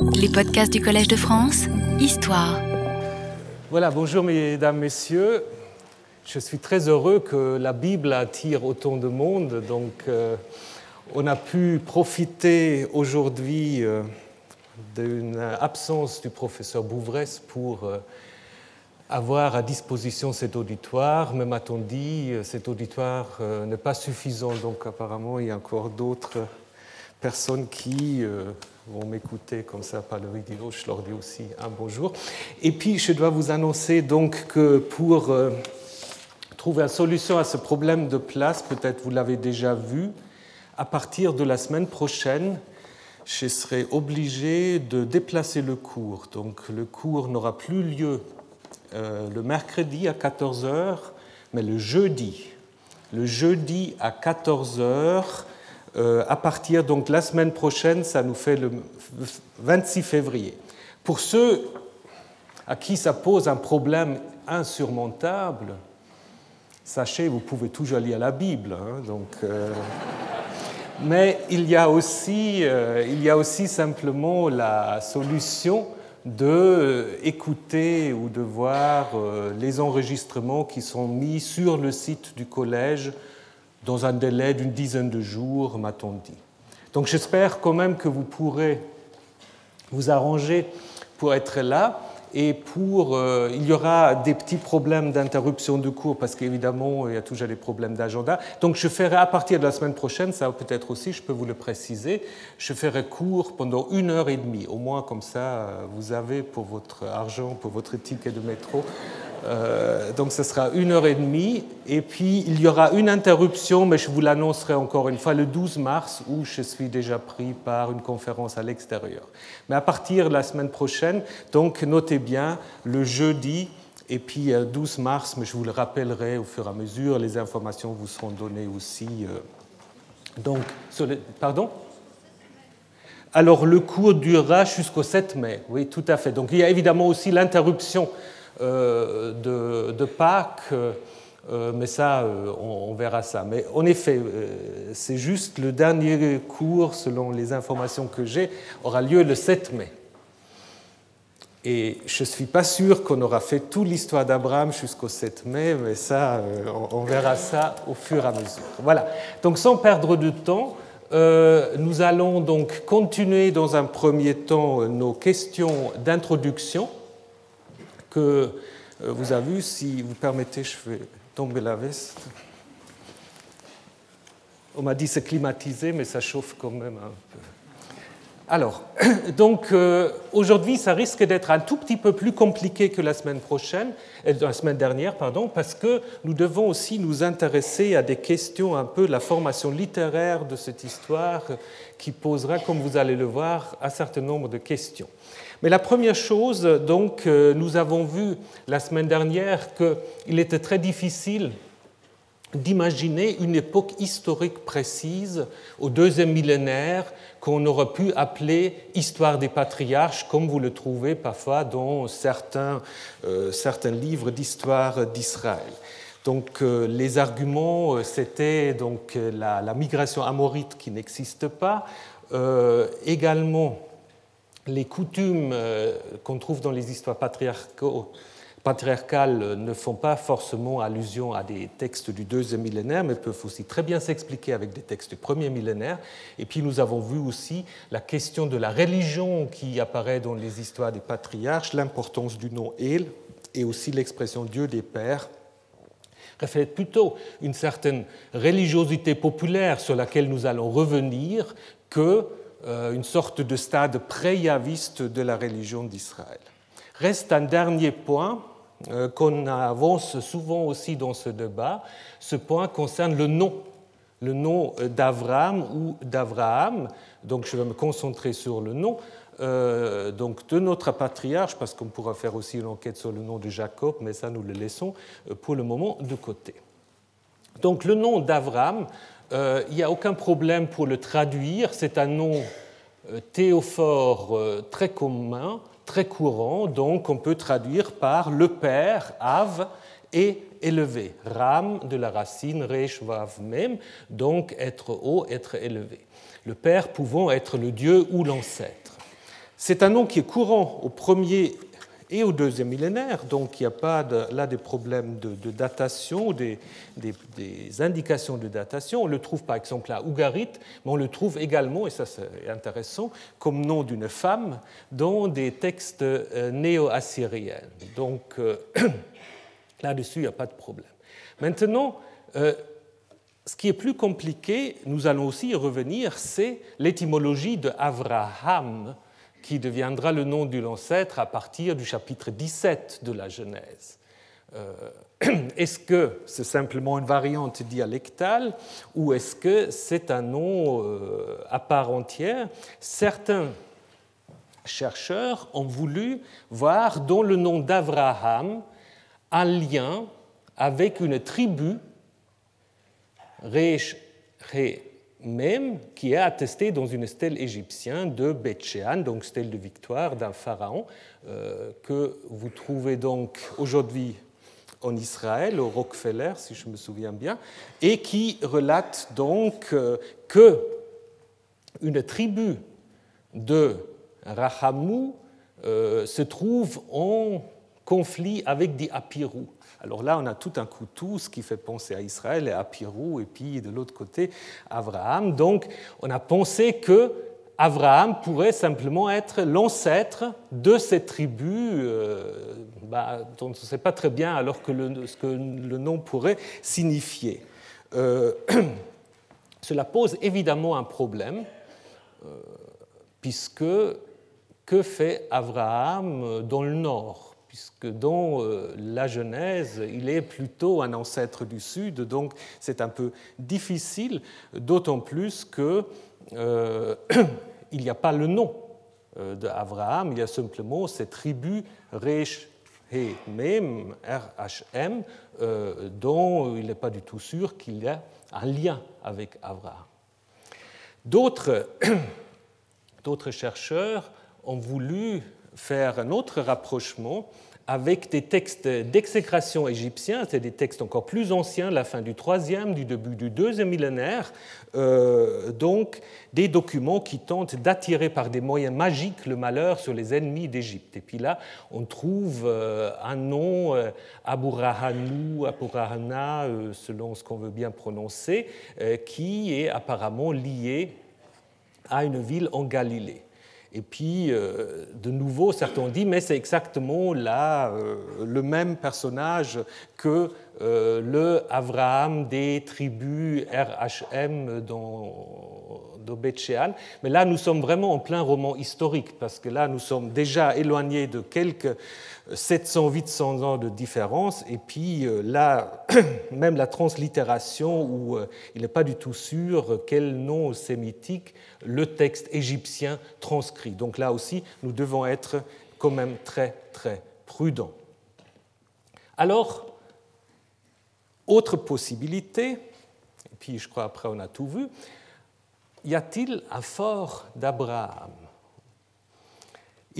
Les podcasts du Collège de France, Histoire. Voilà, bonjour mesdames, messieurs. Je suis très heureux que la Bible attire autant de monde. Donc, euh, on a pu profiter aujourd'hui euh, d'une absence du professeur Bouvresse pour euh, avoir à disposition cet auditoire. Mais m'a-t-on dit, cet auditoire n'est pas suffisant. Donc, apparemment, il y a encore d'autres personnes qui vont m'écouter comme ça par le vidéo. Je leur dis aussi un bonjour. Et puis, je dois vous annoncer donc que pour euh, trouver une solution à ce problème de place, peut-être vous l'avez déjà vu, à partir de la semaine prochaine, je serai obligé de déplacer le cours. Donc, le cours n'aura plus lieu euh, le mercredi à 14h, mais le jeudi. Le jeudi à 14h, euh, à partir donc la semaine prochaine, ça nous fait le 26 février. Pour ceux à qui ça pose un problème insurmontable, sachez, vous pouvez toujours lire la Bible. Hein, donc, euh, mais il y, a aussi, euh, il y a aussi simplement la solution d'écouter ou de voir les enregistrements qui sont mis sur le site du collège dans un délai d'une dizaine de jours, m'a-t-on dit. Donc j'espère quand même que vous pourrez vous arranger pour être là. Et pour, euh, il y aura des petits problèmes d'interruption de cours parce qu'évidemment, il y a toujours des problèmes d'agenda. Donc, je ferai à partir de la semaine prochaine, ça peut-être aussi, je peux vous le préciser, je ferai cours pendant une heure et demie. Au moins, comme ça, vous avez pour votre argent, pour votre ticket de métro, euh, donc ce sera une heure et demie. Et puis il y aura une interruption, mais je vous l'annoncerai encore une fois le 12 mars, où je suis déjà pris par une conférence à l'extérieur. Mais à partir de la semaine prochaine, donc notez bien, le jeudi, et puis 12 mars, mais je vous le rappellerai au fur et à mesure, les informations vous seront données aussi. Euh. Donc, pardon? Alors le cours durera jusqu'au 7 mai, oui, tout à fait. Donc il y a évidemment aussi l'interruption euh, de, Pâques, euh, mais ça, euh, on, verra ça. Mais en effet, c'est juste le dernier cours, selon les informations que j'ai, aura lieu le 7 mai. Et je ne suis pas sûr qu'on aura fait toute l'histoire d'Abraham jusqu'au 7 mai, mais ça, on verra ça au fur et à mesure. Voilà. Donc sans perdre de temps, nous allons donc continuer dans un premier temps nos questions d'introduction euh, vous avez vu. Si vous permettez, je vais tomber la veste. On m'a dit c'est climatisé, mais ça chauffe quand même un peu. Alors, donc euh, aujourd'hui, ça risque d'être un tout petit peu plus compliqué que la semaine prochaine, euh, la semaine dernière, pardon, parce que nous devons aussi nous intéresser à des questions un peu de la formation littéraire de cette histoire, qui posera, comme vous allez le voir, un certain nombre de questions. Mais la première chose, donc, euh, nous avons vu la semaine dernière qu'il était très difficile d'imaginer une époque historique précise au deuxième millénaire qu'on aurait pu appeler histoire des patriarches, comme vous le trouvez parfois dans certains, euh, certains livres d'histoire d'Israël. Donc euh, les arguments, c'était donc la, la, migration amorite qui n'existe pas, également les coutumes euh, qu'on trouve dans les histoires patriarcales ne font pas forcément allusion à des textes du deuxième millénaire, mais peuvent aussi très bien s'expliquer avec des textes du premier millénaire. Et puis nous avons vu aussi la question de la religion qui apparaît dans les histoires des patriarches, l'importance du nom El et aussi l'expression Dieu des pères reflète plutôt une certaine religiosité populaire sur laquelle nous allons revenir que euh, une sorte de stade pré-yaviste de la religion d'Israël. Reste un dernier point euh, qu'on avance souvent aussi dans ce débat. Ce point concerne le nom, le nom d'Abraham ou d'Abraham. Donc je vais me concentrer sur le nom. Euh, donc de notre patriarche, parce qu'on pourra faire aussi une enquête sur le nom de Jacob, mais ça nous le laissons pour le moment de côté. Donc le nom d'Abraham euh, il n'y a aucun problème pour le traduire. C'est un nom euh, théophore euh, très commun, très courant, donc on peut traduire par le Père, Av, et élevé. Ram de la racine Resh Vav Mem, donc être haut, être élevé. Le Père pouvant être le Dieu ou l'ancêtre. C'est un nom qui est courant au premier et au deuxième millénaire, donc il n'y a pas là des problèmes de, datation, des, des, indications de datation. On le trouve par exemple à Ougarit, mais on le trouve également, et ça c'est intéressant, comme nom d'une femme dans des textes euh, néo-assyriens. Donc euh, là-dessus, il n'y a pas de problème. Maintenant, euh, ce qui est plus compliqué, nous allons aussi y revenir, c'est l'étymologie de Avraham qui deviendra le nom de l'ancêtre à partir du chapitre 17 de la Genèse. Euh, est-ce que c'est simplement une variante dialectale ou est-ce que c'est un nom euh, à part entière? Certains chercheurs ont voulu voir dans le nom d'Abraham un lien avec une tribu, même qui est attesté dans une stèle égyptienne de Betchéan, donc stèle de victoire d'un pharaon, euh, que vous trouvez donc aujourd'hui en Israël, au Rockefeller, si je me souviens bien, et qui relate donc euh, que une tribu de Rahamou euh, se trouve en conflit avec des Apirou. Alors là, on a tout un coup ce qui fait penser à Israël et à Pirou, et puis de l'autre côté, Abraham. Donc, on a pensé que Abraham pourrait simplement être l'ancêtre de cette tribu euh, bah, dont on ne sait pas très bien alors que le, ce que le nom pourrait signifier. Euh, cela pose évidemment un problème, euh, puisque que fait Abraham dans le nord? Puisque dans euh, la Genèse, il est plutôt un ancêtre du Sud, donc c'est un peu difficile, d'autant plus qu'il euh, n'y a pas le nom euh, d'Abraham, il y a simplement cette tribu Resh He Mem, RHM, dont il n'est pas du tout sûr qu'il y a un lien avec Abraham. D'autres chercheurs ont voulu faire un autre rapprochement avec des textes d'exécration égyptiens, c'est des textes encore plus anciens, la fin du troisième, du début du deuxième millénaire, euh, donc des documents qui tentent d'attirer par des moyens magiques le malheur sur les ennemis d'Égypte. Et puis là, on trouve euh, un nom, euh, Aburahanou, Aburahana, selon ce qu'on veut bien prononcer, qui est apparemment lié à une ville en Galilée. Et puis, euh, de nouveau, certains ont dit, mais c'est exactement là euh, le même personnage que euh, le Abraham des tribus RHM dans, Mais là, nous sommes vraiment en plein roman historique, parce que là, nous sommes déjà éloignés de quelques 700-800 ans de différence, et puis là, même la translittération, où il n'est pas du tout sûr quel nom sémitique le texte égyptien transcrit. Donc là aussi, nous devons être quand même très, très prudents. Alors, autre possibilité, et puis je crois après on a tout vu, y a-t-il un fort d'Abraham?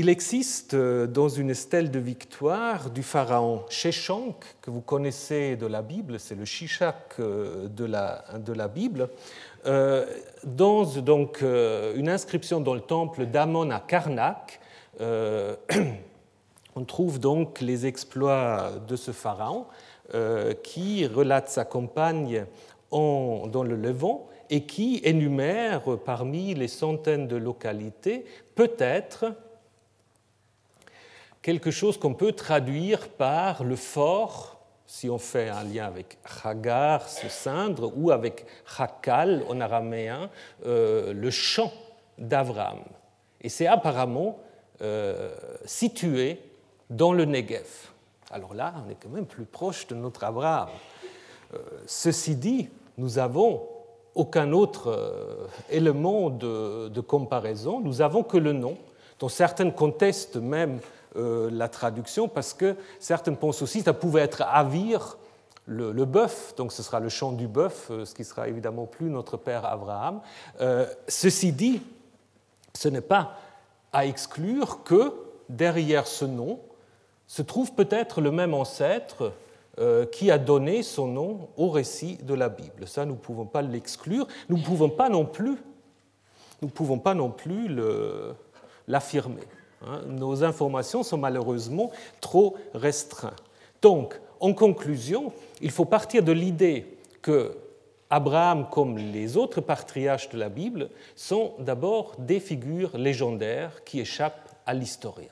Il existe euh, dans une stèle de victoire du pharaon Sheshank, que vous connaissez de la Bible, c'est le Shishak euh, de la, de la Bible, euh, dans donc, une inscription dans le temple d'Amon à Karnak, on trouve donc les exploits de ce pharaon qui relate sa campagne dans le Levant et qui énumère parmi les centaines de localités peut-être quelque chose qu'on peut traduire par le fort si on fait un lien avec Hagar, ce cindre, ou avec Hakal en araméen, euh, le champ d'Abraham. Et c'est apparemment euh, situé dans le Negev. Alors là, on est quand même plus proche de notre Abraham. Euh, ceci dit, nous n'avons aucun autre élément de, comparaison, nous n'avons que le nom, dont certains contestent même euh, la traduction parce que certaines pensent aussi que ça pouvait être Avir, le, bœuf, donc ce sera le chant du bœuf, euh, ce qui sera évidemment plus notre père Abraham. Euh, ceci dit, ce n'est pas à exclure que derrière ce nom se trouve peut-être le même ancêtre qui a donné son nom au récit de la Bible. Ça, nous ne pouvons pas l'exclure. Nous ne pouvons pas non plus, nous pouvons pas non plus l'affirmer. Hein. Nos informations sont malheureusement trop restreintes. Donc, en conclusion, il faut partir de l'idée que Abraham, comme les autres patriarches de la Bible, sont d'abord des figures légendaires qui échappent à l'historien.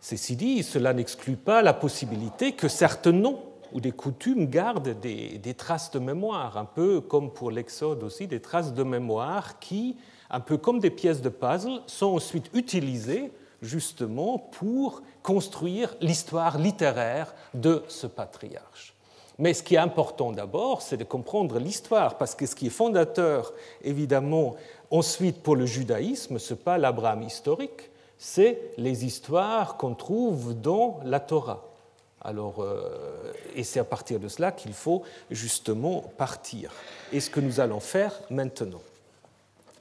Ceci dit, cela n'exclut pas la possibilité que certains noms ou des coutumes gardent des, des traces de mémoire, un peu comme pour l'Exode aussi, des traces de mémoire qui, un peu comme des pièces de puzzle, sont ensuite utilisées justement pour construire l'histoire littéraire de ce patriarche. Mais ce qui est important d'abord, c'est de comprendre l'histoire, parce que ce qui est fondateur, évidemment, ensuite pour le judaïsme, ce n'est pas l'Abraham historique, c'est les histoires qu'on trouve dans la Torah. Alors, euh, et c'est à partir de cela qu'il faut justement partir. Et ce que nous allons faire maintenant.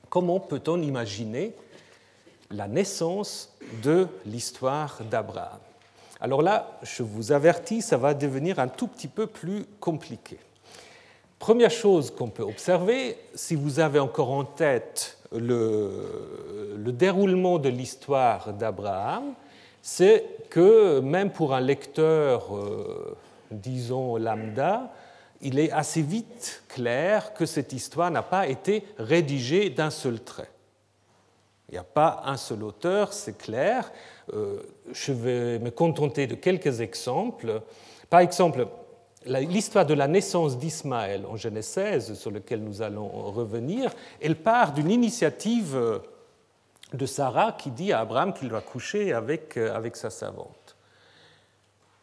Comment peut-on imaginer la naissance de l'histoire d'Abraham? Alors là, je vous avertis, ça va devenir un tout petit peu plus compliqué. Première chose qu'on peut observer, si vous avez encore en tête le, le déroulement de l'histoire d'Abraham, c'est que même pour un lecteur, euh, disons, lambda, il est assez vite clair que cette histoire n'a pas été rédigée d'un seul trait. Il n'y a pas un seul auteur, c'est clair. Euh, je vais me contenter de quelques exemples. Par exemple, l'histoire de la naissance d'Ismaël en Genèse 16, sur laquelle nous allons revenir, elle part d'une initiative de Sarah qui dit à Abraham qu'il va coucher avec, euh, avec sa servante.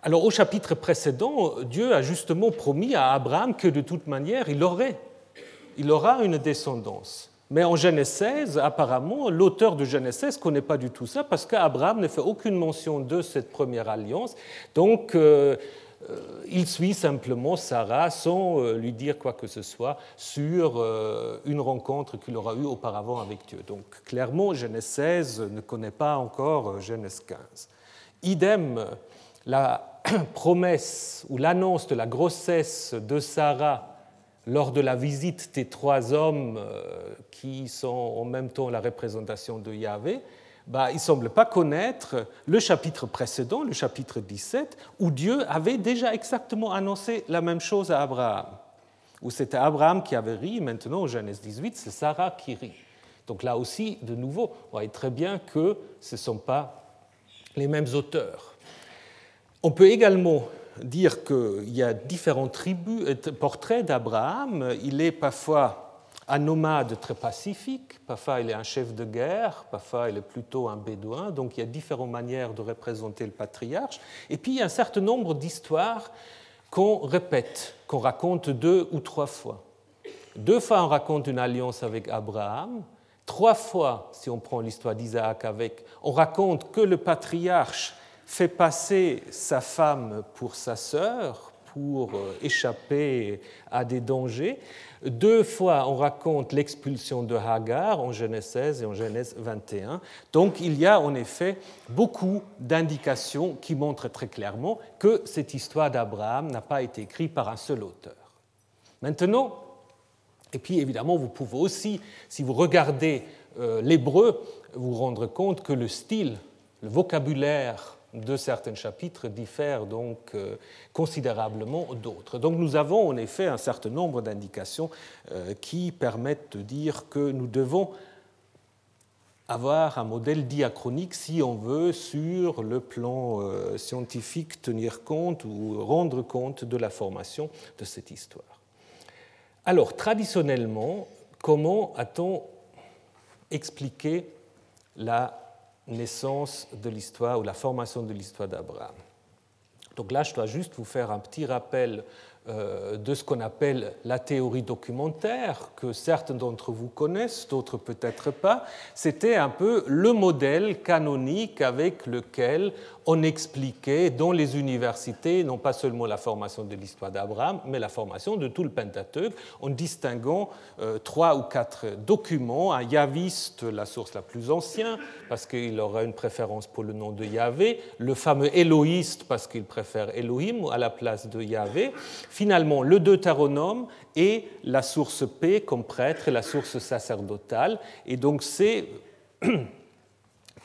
Alors au chapitre précédent, Dieu a justement promis à Abraham que de toute manière, il aurait, il aura une descendance. Mais en Genèse 16, apparemment, l'auteur de Genèse 16 ne connaît pas du tout ça parce qu'Abraham ne fait aucune mention de cette première alliance. Donc, euh, euh, il suit simplement Sarah sans euh, lui dire quoi que ce soit sur une rencontre qu'il aura eue auparavant avec Dieu. Donc, clairement, Genèse 16 ne connaît pas encore Genèse 15. Idem, la promesse ou l'annonce de la grossesse de Sarah lors de la visite des trois hommes euh, qui sont en même temps la représentation de Yahvé, bah, il ne semble pas connaître le chapitre précédent, le chapitre 17, où Dieu avait déjà exactement annoncé la même chose à Abraham. Où c'était Abraham qui avait ri, maintenant au Genèse 18, c'est Sarah qui rit. Donc là aussi, de nouveau, on voit très bien que ce ne sont pas les mêmes auteurs. On peut également dire qu'il y a différents euh, portraits d'Abraham. Il est parfois un nomade très pacifique, parfois il est un chef de guerre, parfois il est plutôt un bédouin. Donc il y a différentes manières de représenter le patriarche. Et puis il y a un certain nombre d'histoires qu'on répète, qu'on raconte deux ou trois fois. Deux fois on raconte une alliance avec Abraham. Trois fois, si on prend l'histoire d'Isaac avec, on raconte que le patriarche fait passer sa femme pour sa sœur pour euh, échapper à des dangers. Deux fois, on raconte l'expulsion de Hagar en Genèse 16 et en Genèse 21. Donc il y a en effet beaucoup d'indications qui montrent très clairement que cette histoire d'Abraham n'a pas été écrite par un seul auteur. Maintenant, et puis évidemment, vous pouvez aussi, si vous regardez euh, l'hébreu, vous rendre compte que le style, le vocabulaire de certains chapitres diffèrent donc euh, considérablement d'autres. Donc nous avons en effet un certain nombre d'indications euh, qui permettent de dire que nous devons avoir un modèle diachronique si on veut sur le plan euh, scientifique tenir compte ou rendre compte de la formation de cette histoire. Alors traditionnellement, comment a-t-on expliqué la naissance de l'histoire ou la formation de l'histoire d'Abraham. Donc là, je dois juste vous faire un petit rappel de ce qu'on appelle la théorie documentaire, que certains d'entre vous connaissent, d'autres peut-être pas. C'était un peu le modèle canonique avec lequel on expliquait dans les universités non pas seulement la formation de l'histoire d'Abraham, mais la formation de tout le Pentateuque, en distinguant euh, trois ou quatre documents. Un yaviste, la source la plus ancienne, parce qu'il aura une préférence pour le nom de Yahvé, le fameux éloïste, parce qu'il préfère Elohim à la place de Yahvé, finalement le deutéronome et la source P comme prêtre et la source sacerdotale. Et donc c'est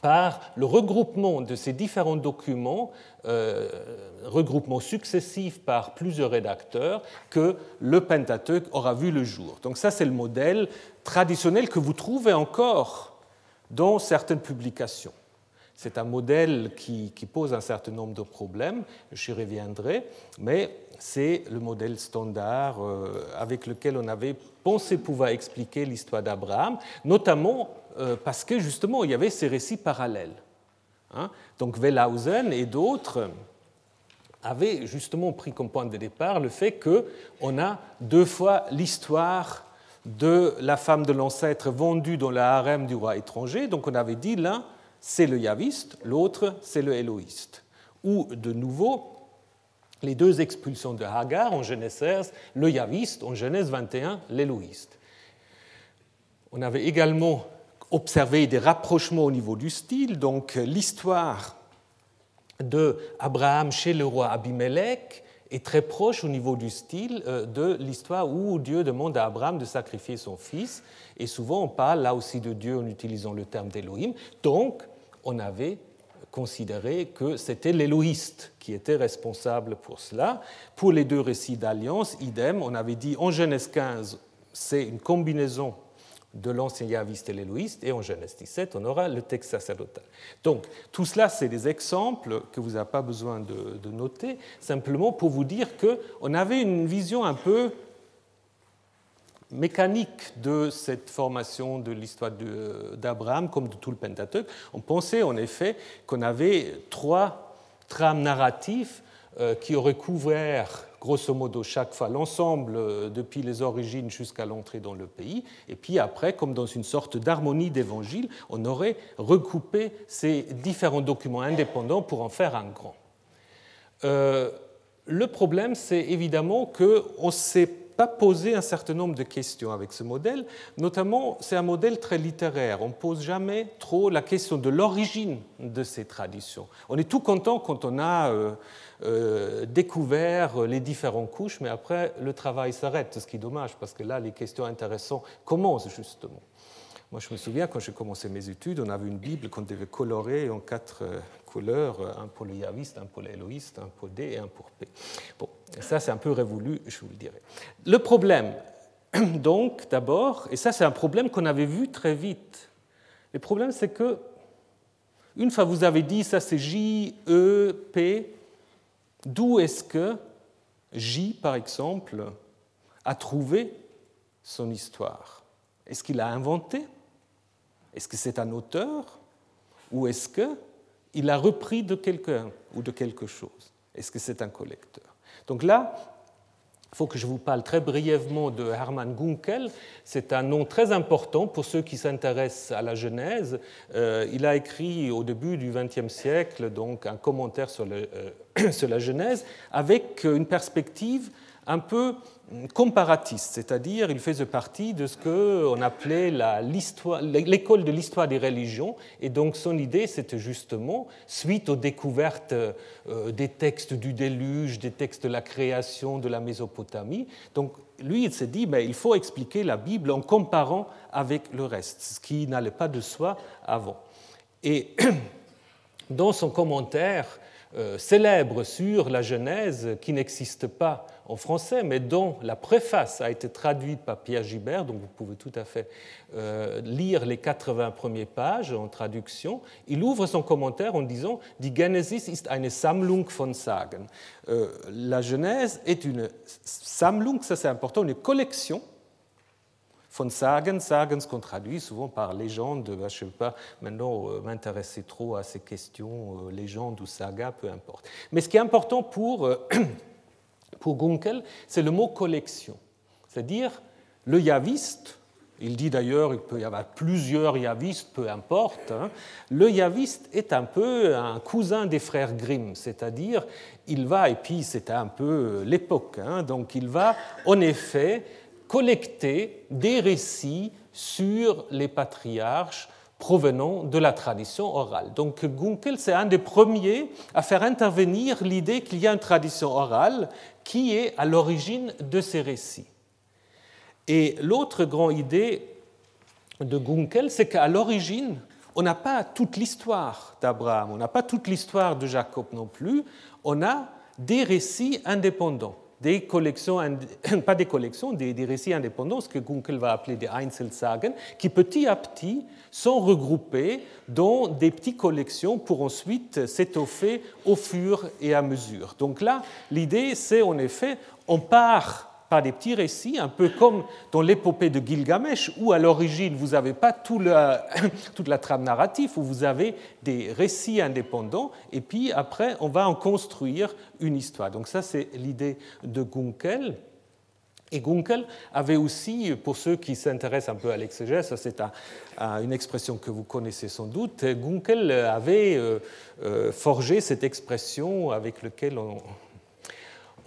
par le regroupement de ces différents documents, euh, regroupement successif par plusieurs rédacteurs, que le Pentateuque aura vu le jour. Donc ça, c'est le modèle traditionnel que vous trouvez encore dans certaines publications. C'est un modèle qui, pose un certain nombre de problèmes, j'y reviendrai, mais c'est le modèle standard euh, avec lequel on avait pensé pouvoir expliquer l'histoire d'Abraham, notamment euh, parce que justement il y avait ces récits parallèles. Hein. Donc Wellhausen et d'autres avaient justement pris comme point de départ le fait qu'on a deux fois l'histoire de la femme de l'ancêtre vendue dans le harem du roi étranger. Donc on avait dit l'un c'est le yaviste, l'autre c'est le éloïste. Ou de nouveau les deux expulsions de Hagar en Genèse 16, le yaviste, en Genèse 21, l'éloïste. On avait également observé des rapprochements au niveau du style, donc l'histoire de Abraham chez le roi Abimelech est très proche au niveau du style euh, de l'histoire où Dieu demande à Abraham de sacrifier son fils. Et souvent, on parle là aussi de Dieu en utilisant le terme d'Élohim. Donc, on avait considéré que c'était l'éloïste qui était responsable pour cela. Pour les deux récits d'alliance, idem, on avait dit en Genèse 15, c'est une combinaison de et l'éloïste, et en Genèse 17, on aura le texte sacerdotal. Donc, tout cela, c'est des exemples que vous n'avez pas besoin de, noter, simplement pour vous dire qu'on avait une vision un peu mécanique de cette formation de l'histoire d'Abraham comme de tout le Pentateuque. On pensait en effet qu'on avait trois trames narratifs euh, qui auraient couvert grosso modo chaque fois l'ensemble euh, depuis les origines jusqu'à l'entrée dans le pays. Et puis après, comme dans une sorte d'harmonie d'évangile, on aurait recoupé ces différents documents indépendants pour en faire un grand. Euh, le problème, c'est évidemment qu'on ne sait pas poser un certain nombre de questions avec ce modèle. Notamment, c'est un modèle très littéraire. On ne pose jamais trop la question de l'origine de ces traditions. On est tout content quand on a euh, euh, découvert les différentes couches, mais après, le travail s'arrête, ce qui est dommage, parce que là, les questions intéressantes commencent justement. Moi, je me souviens, quand j'ai commencé mes études, on avait une Bible qu'on devait colorer en quatre euh, couleurs, un pour le yaviste, un pour l'éloïste, un pour D et un pour P. Bon, ça, c'est un peu révolu, je vous le dirai. Le problème, donc, d'abord, et ça, c'est un problème qu'on avait vu très vite. Le problème, c'est que, une fois vous avez dit, ça, c'est J, E, P, d'où est-ce que J, par exemple, a trouvé son histoire? Est-ce qu'il a inventé est-ce que c'est un auteur? Ou est-ce qu'il a repris de quelqu'un ou de quelque chose? Est-ce que c'est un collecteur? Donc là, il faut que je vous parle très brièvement de Hermann Gunkel. C'est un nom très important pour ceux qui s'intéressent à la Genèse. Euh, il a écrit au début du XXe siècle donc un commentaire sur, euh, sur, la Genèse avec une perspective un peu comparatiste, c'est-à-dire il faisait partie de ce qu'on appelait l'école de l'histoire des religions, et donc son idée c'était justement, suite aux découvertes euh, des textes du déluge, des textes de la création de la Mésopotamie, donc lui il s'est dit ben, il faut expliquer la Bible en comparant avec le reste, ce qui n'allait pas de soi avant. Et dans son commentaire euh, célèbre sur la Genèse, qui n'existe pas en français, mais dont la préface a été traduite par Pierre Gibert, donc vous pouvez tout à fait euh, lire les 80 premières pages en traduction. Il ouvre son commentaire en disant Die Genesis ist eine Sammlung von Sagen. Euh, la Genèse est une Sammlung, ça c'est important, une collection von Sagen, Sagen, ce qu'on traduit souvent par légende, je ne vais pas maintenant euh, m'intéresser trop à ces questions, légende ou saga, peu importe. Mais ce qui est important pour pour Gunkel, c'est le mot collection. C'est-à-dire le yaviste, il dit d'ailleurs il peut y avoir plusieurs yavistes, peu importe, hein. le yaviste est un peu un cousin des frères Grimm, c'est-à-dire il va, et puis c'était un peu l'époque, hein, donc il va en effet collecter des récits sur les patriarches provenant de la tradition orale. Donc Gunkel, c'est un des premiers à faire intervenir l'idée qu'il y a une tradition orale qui est à l'origine de ces récits. Et l'autre grande idée de Gunkel, c'est qu'à l'origine, on n'a pas toute l'histoire d'Abraham, on n'a pas toute l'histoire de Jacob non plus, on a des récits indépendants des pas des collections, des, récits indépendants, ce que Gunkel va appeler des Einzelsagen, qui petit à petit sont regroupés dans des petites collections pour ensuite s'étoffer au fur et à mesure. Donc là, l'idée, c'est en effet, on part par des petits récits, un peu comme dans l'épopée de Gilgamesh, où à l'origine vous n'avez pas tout toute la trame narrative, où vous avez des récits indépendants, et puis après on va en construire une histoire. Donc ça c'est l'idée de Gunkel. Et Gunkel avait aussi, pour ceux qui s'intéressent un peu à l'exégèse, c'est une expression que vous connaissez sans doute, Gunkel avait euh, euh, forgé cette expression avec laquelle on,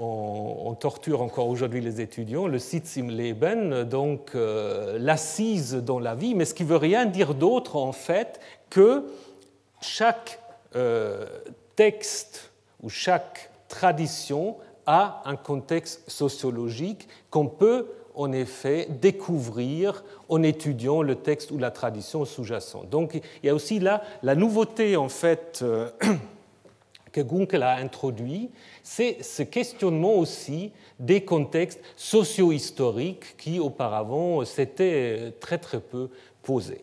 on, torture encore aujourd'hui les étudiants, le Sitz im Leben, donc euh, l'assise dans la vie, mais ce qui veut rien dire d'autre en fait que chaque euh, texte ou chaque tradition a un contexte sociologique qu'on peut en effet découvrir en étudiant le texte ou la tradition sous-jacente. Donc il y a aussi là la nouveauté en fait euh, que Gunkel a introduit, c'est ce questionnement aussi des contextes socio-historiques qui auparavant s'étaient très très peu posés.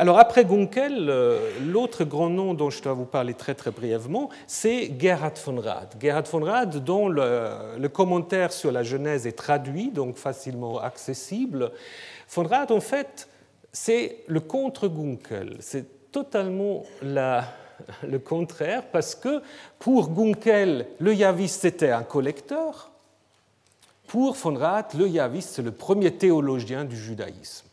Alors après Gunkel, euh, l'autre grand nom dont je dois vous parler très très brièvement, c'est Gerhard von Rad. Gerhard von Rad, dont le, commentaire sur la Genèse est traduit, donc facilement accessible. Von Rad, en fait, c'est le contre-Gunkel. C'est totalement la, le contraire, parce que pour Gunkel, le yaviste était un collecteur. Pour von Rath, le yaviste, c'est le premier théologien du judaïsme.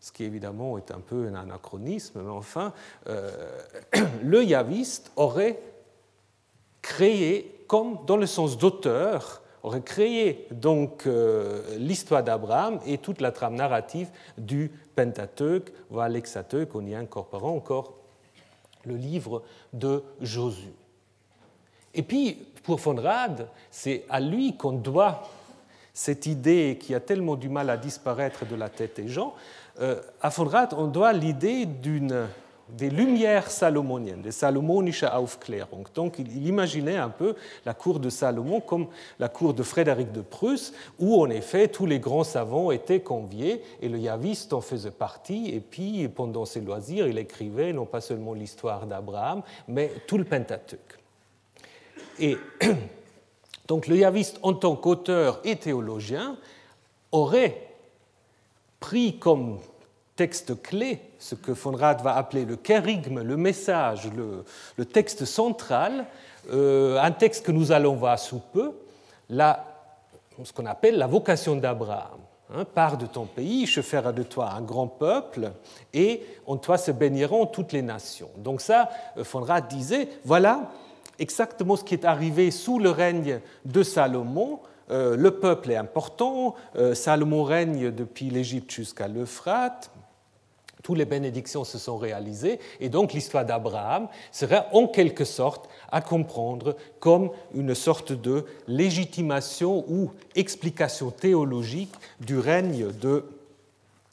Ce qui évidemment est un peu un anachronisme, mais enfin, euh, le yaviste aurait créé, comme dans le sens d'auteur, aurait créé donc euh, l'histoire d'Abraham et toute la trame narrative du Pentateuque, voire l'Hexateuque, en y incorporant encore le livre de Josué. Et puis, pour von Rad, c'est à lui qu'on doit cette idée qui a tellement du mal à disparaître de la tête des gens. Euh, à von on doit l'idée d'une des lumières salomoniennes, des salomonische Aufklärung. Donc il imaginait un peu la cour de Salomon comme la cour de Frédéric de Prusse, où en effet tous les grands savants étaient conviés et le yaviste en faisait partie. Et puis pendant ses loisirs, il écrivait non pas seulement l'histoire d'Abraham, mais tout le Pentateuque. Et donc le yaviste, en tant qu'auteur et théologien, aurait pris comme texte clé, ce que von va appeler le kérigme, le message, le, texte central, euh, un texte que nous allons voir sous peu, la, ce qu'on appelle la vocation d'Abraham. Hein, pars de ton pays, je ferai de toi un grand peuple, et en toi se baigneront toutes les nations. Donc ça, euh, von disait, voilà exactement ce qui est arrivé sous le règne de Salomon, euh, le peuple est important, Salomon règne depuis l'Égypte jusqu'à l'Euphrate, toutes les bénédictions se sont réalisées, et donc l'histoire d'Abraham serait en quelque sorte à comprendre comme une sorte de légitimation ou explication théologique du règne de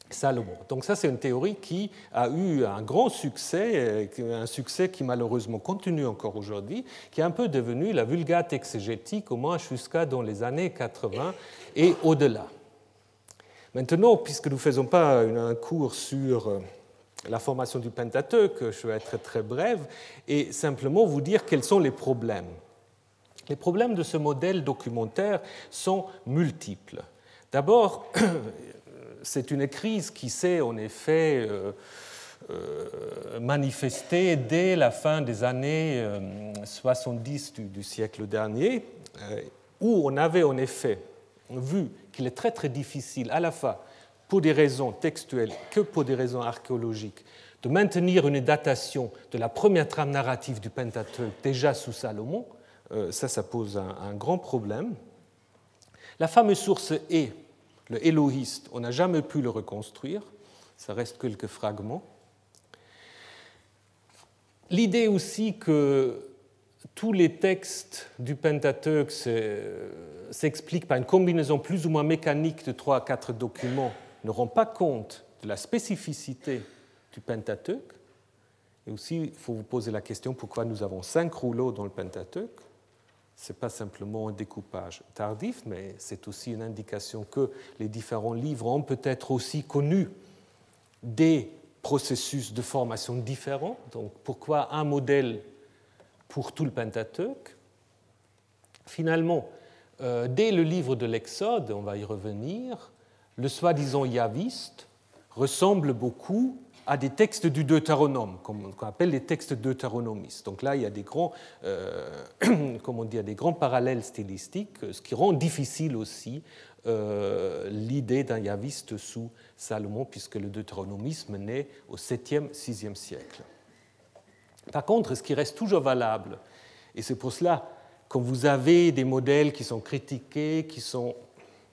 Salomon. Donc ça, c'est une théorie qui a eu un grand succès, un succès qui malheureusement continue encore aujourd'hui, qui est un peu devenu la vulgate exégétique, au moins jusqu'à dans les années 80 et au-delà. Maintenant, puisque nous ne faisons pas un cours sur euh, la formation du Pentateuque, je vais être très brève, et simplement vous dire quels sont les problèmes. Les problèmes de ce modèle documentaire sont multiples. D'abord, c'est une crise qui s'est en effet euh, euh, manifestée dès la fin des années 70 du siècle dernier, où on avait en effet vu qu'il est très très difficile à la fois pour des raisons textuelles que pour des raisons archéologiques de maintenir une datation de la première trame narrative du Pentateuque déjà sous Salomon, euh, ça, ça pose un, grand problème. La fameuse source est le Élohiste, on n'a jamais pu le reconstruire, ça reste quelques fragments. L'idée aussi que tous les textes du Pentateuque s'expliquent par une combinaison plus ou moins mécanique de trois à quatre documents ne rend pas compte de la spécificité du Pentateuque. Et aussi, il faut vous poser la question pourquoi nous avons cinq rouleaux dans le Pentateuque. Ce n'est pas simplement un découpage tardif, mais c'est aussi une indication que les différents livres ont peut-être aussi connu des processus de formation différents. Donc pourquoi un modèle pour tout le Pentateuque Finalement, euh, dès le livre de l'Exode, on va y revenir, le soi-disant yaviste ressemble beaucoup à des textes du Deutéronome, qu'on appelle les textes deutéronomistes. Donc là, il y a des grands, euh, comment dire, des grands parallèles stylistiques, ce qui rend difficile aussi euh, l'idée d'un yaviste sous Salomon, puisque le deutéronomisme naît au 7e, 6e siècle. Par contre, ce qui reste toujours valable, et c'est pour cela quand vous avez des modèles qui sont critiqués, qui sont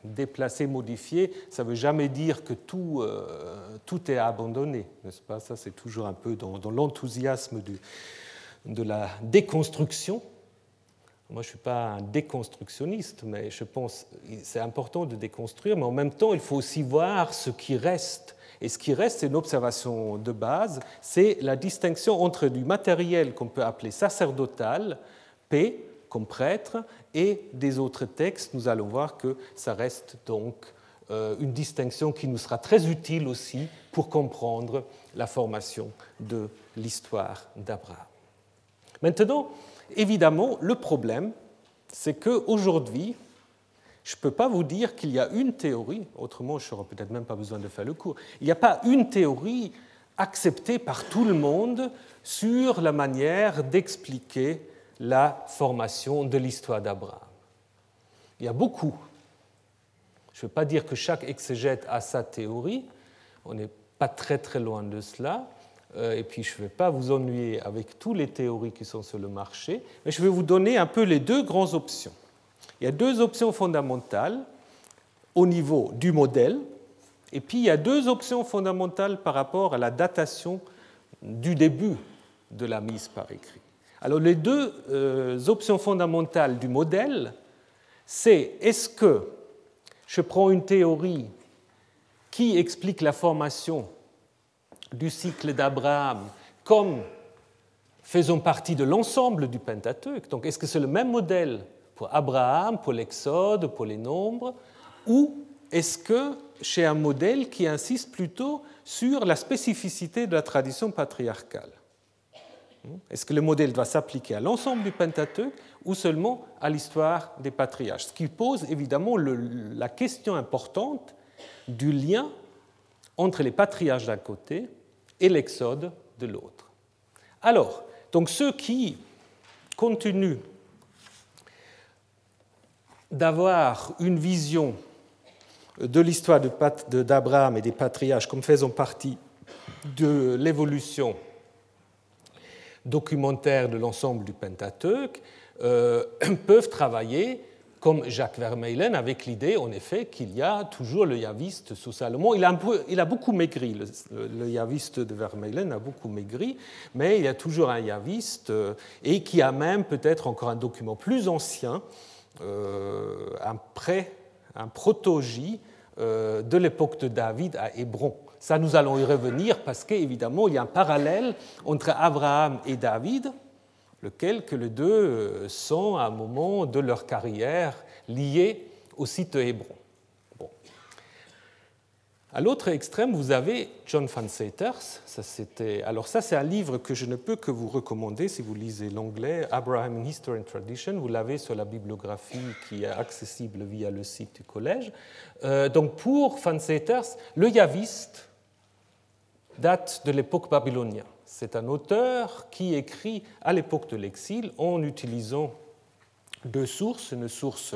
déplacés, modifiés, ça ne veut jamais dire que tout, euh, est abandonné, n'est-ce pas? Ça, c'est toujours un peu dans, dans l'enthousiasme de la déconstruction. Moi, je ne suis pas un déconstructionniste, mais je pense que c'est important de déconstruire, mais en même temps, il faut aussi voir ce qui reste. Et ce qui reste, c'est une observation de base, c'est la distinction entre du matériel qu'on peut appeler sacerdotal, P, comme prêtre, et des autres textes. Nous allons voir que ça reste donc euh, une distinction qui nous sera très utile aussi pour comprendre la formation de l'histoire d'Abraham. Maintenant, Évidemment, le problème, c'est qu'aujourd'hui, je ne peux pas vous dire qu'il y a une théorie, autrement je n'aurais peut-être même pas besoin de faire le cours, il n'y a pas une théorie acceptée par tout le monde sur la manière d'expliquer la formation de l'histoire d'Abraham. Il y a beaucoup. Je ne veux pas dire que chaque exégète a sa théorie, on n'est pas très très loin de cela, euh, et puis je ne vais pas vous ennuyer avec toutes les théories qui sont sur le marché, mais je vais vous donner un peu les deux grandes options. Il y a deux options fondamentales au niveau du modèle, et puis il y a deux options fondamentales par rapport à la datation du début de la mise par écrit. Alors les deux euh, options fondamentales du modèle, c'est est-ce que je prends une théorie qui explique la formation du cycle d'Abraham comme faisant partie de l'ensemble du Pentateuque. Donc est-ce que c'est le même modèle pour Abraham, pour l'Exode, pour les nombres, ou est-ce que chez un modèle qui insiste plutôt sur la spécificité de la tradition patriarcale Est-ce que le modèle doit s'appliquer à l'ensemble du Pentateuque ou seulement à l'histoire des patriarches? Ce qui pose évidemment la question importante du lien entre les patriarches d'un côté et l'Exode de l'autre. Alors, donc ceux qui continuent d'avoir une vision de l'histoire d'Abraham et des patriarches comme faisant partie de l'évolution documentaire de l'ensemble du Pentateuque, euh, peuvent travailler comme Jacques Vermeulen, avec l'idée, en effet, qu'il y a toujours le yaviste sous Salomon. Il a, beaucoup maigri, le, yaviste de Vermeulen a beaucoup maigri, mais il y a toujours un yaviste, euh, et qui a même peut-être encore un document plus ancien, un pré, un protogie euh, de l'époque de David à Hébron. Ça, nous allons y revenir parce qu'évidemment, il y a un parallèle entre Abraham et David, lequel que les deux euh, sont à un moment de leur carrière liés au site Hébron. À l'autre extrême, vous avez John Van Seters. Alors ça, c'est un livre que je ne peux que vous recommander si vous lisez l'anglais, Abraham in History and Tradition. Vous l'avez sur la bibliographie qui est accessible via le site du collège. Euh, donc pour Van Seters, le yaviste date de l'époque babylonienne. C'est un auteur qui écrit à l'époque de l'exil en utilisant deux sources, une source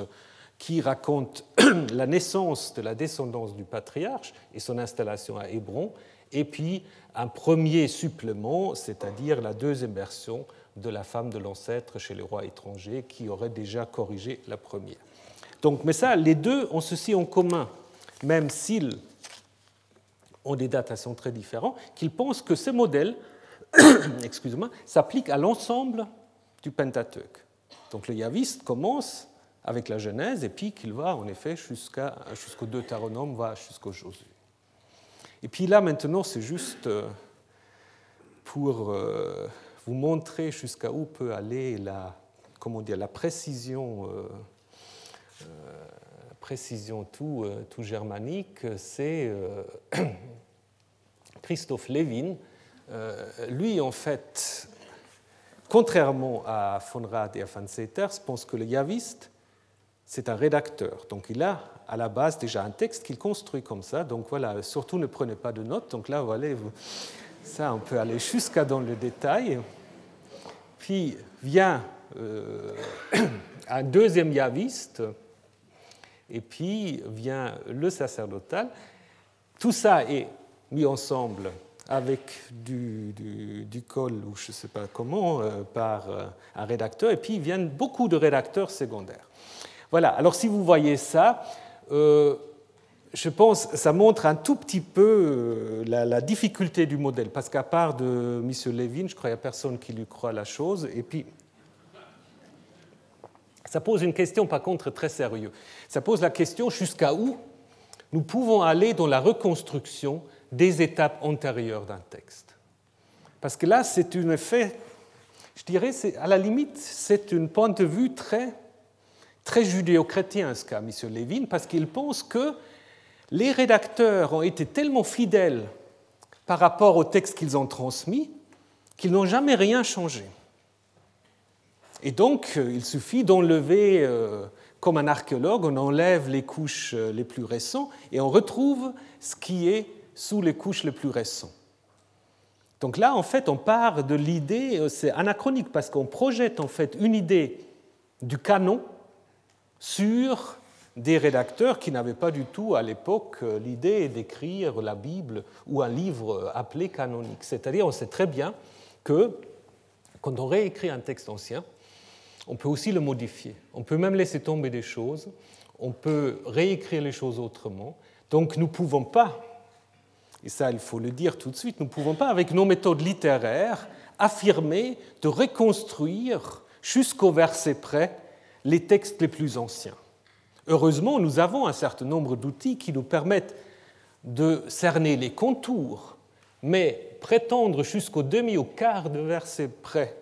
qui raconte la naissance de la descendance du patriarche et son installation à Hébron, et puis un premier supplément, c'est-à-dire la deuxième version de la femme de l'ancêtre chez les rois étrangers qui aurait déjà corrigé la première. Donc, mais ça, les deux ont ceci en commun, même s'ils ont des datations très différentes, qu'ils pensent que modèles excuse-moi, s'applique à l'ensemble du Pentateuque. Donc le yaviste commence avec la Genèse et puis qu'il va en effet jusqu'au Deutéronome, va jusqu'au Josué. Et puis là maintenant c'est juste euh, pour euh, vous montrer jusqu'à où peut aller la, comment dire, la précision, précision tout, tout germanique, c'est Christophe Levin. lui, en fait, contrairement à von Rad et à Van Seters, pense que le yaviste, c'est un rédacteur. Donc il a à la base déjà un texte qu'il construit comme ça. Donc voilà, surtout ne prenez pas de notes. Donc là, voilà, ça, on peut aller jusqu'à dans le détail. Puis vient euh, un deuxième yaviste, et puis vient le sacerdotal. Tout ça est mis ensemble avec du, du, col, ou je ne sais pas comment, euh, par euh, un rédacteur, et puis viennent beaucoup de rédacteurs secondaires. Voilà, alors si vous voyez ça, euh, je pense que ça montre un tout petit peu la, difficulté du modèle, parce qu'à part de M. Levin, je crois qu'il n'y a personne qui lui croit la chose, et puis ça pose une question par contre très sérieuse. Ça pose la question jusqu'à où nous pouvons aller dans la reconstruction des étapes antérieures d'un texte? Parce que là, c'est un effet, je dirais, à la limite, c'est un point de vue très, très judéo-chrétien, ce qu'a M. Lévin, parce qu'il pense que les rédacteurs ont été tellement fidèles par rapport au texte qu'ils ont transmis qu'ils n'ont jamais rien changé. Et donc, euh, il suffit d'enlever, euh, comme un archéologue, on enlève les couches euh, les plus récentes et on retrouve ce qui est sous les couches les plus récentes. Donc là, en fait, on part de l'idée, c'est anachronique parce qu'on projette en fait une idée du canon sur des rédacteurs qui n'avaient pas du tout à l'époque euh, l'idée d'écrire la Bible ou un livre appelé canonique. C'est-à-dire, on sait très bien que quand on réécrit un texte ancien, on peut aussi le modifier. On peut même laisser tomber des choses, on peut réécrire les choses autrement. Donc nous ne pouvons pas et ça il faut le dire tout de suite, nous ne pouvons pas, avec nos méthodes littéraires, affirmer de reconstruire jusqu'au verset près les textes les plus anciens. Heureusement, nous avons un certain nombre d'outils qui nous permettent de cerner les contours, mais prétendre jusqu'au demi au quart de verset près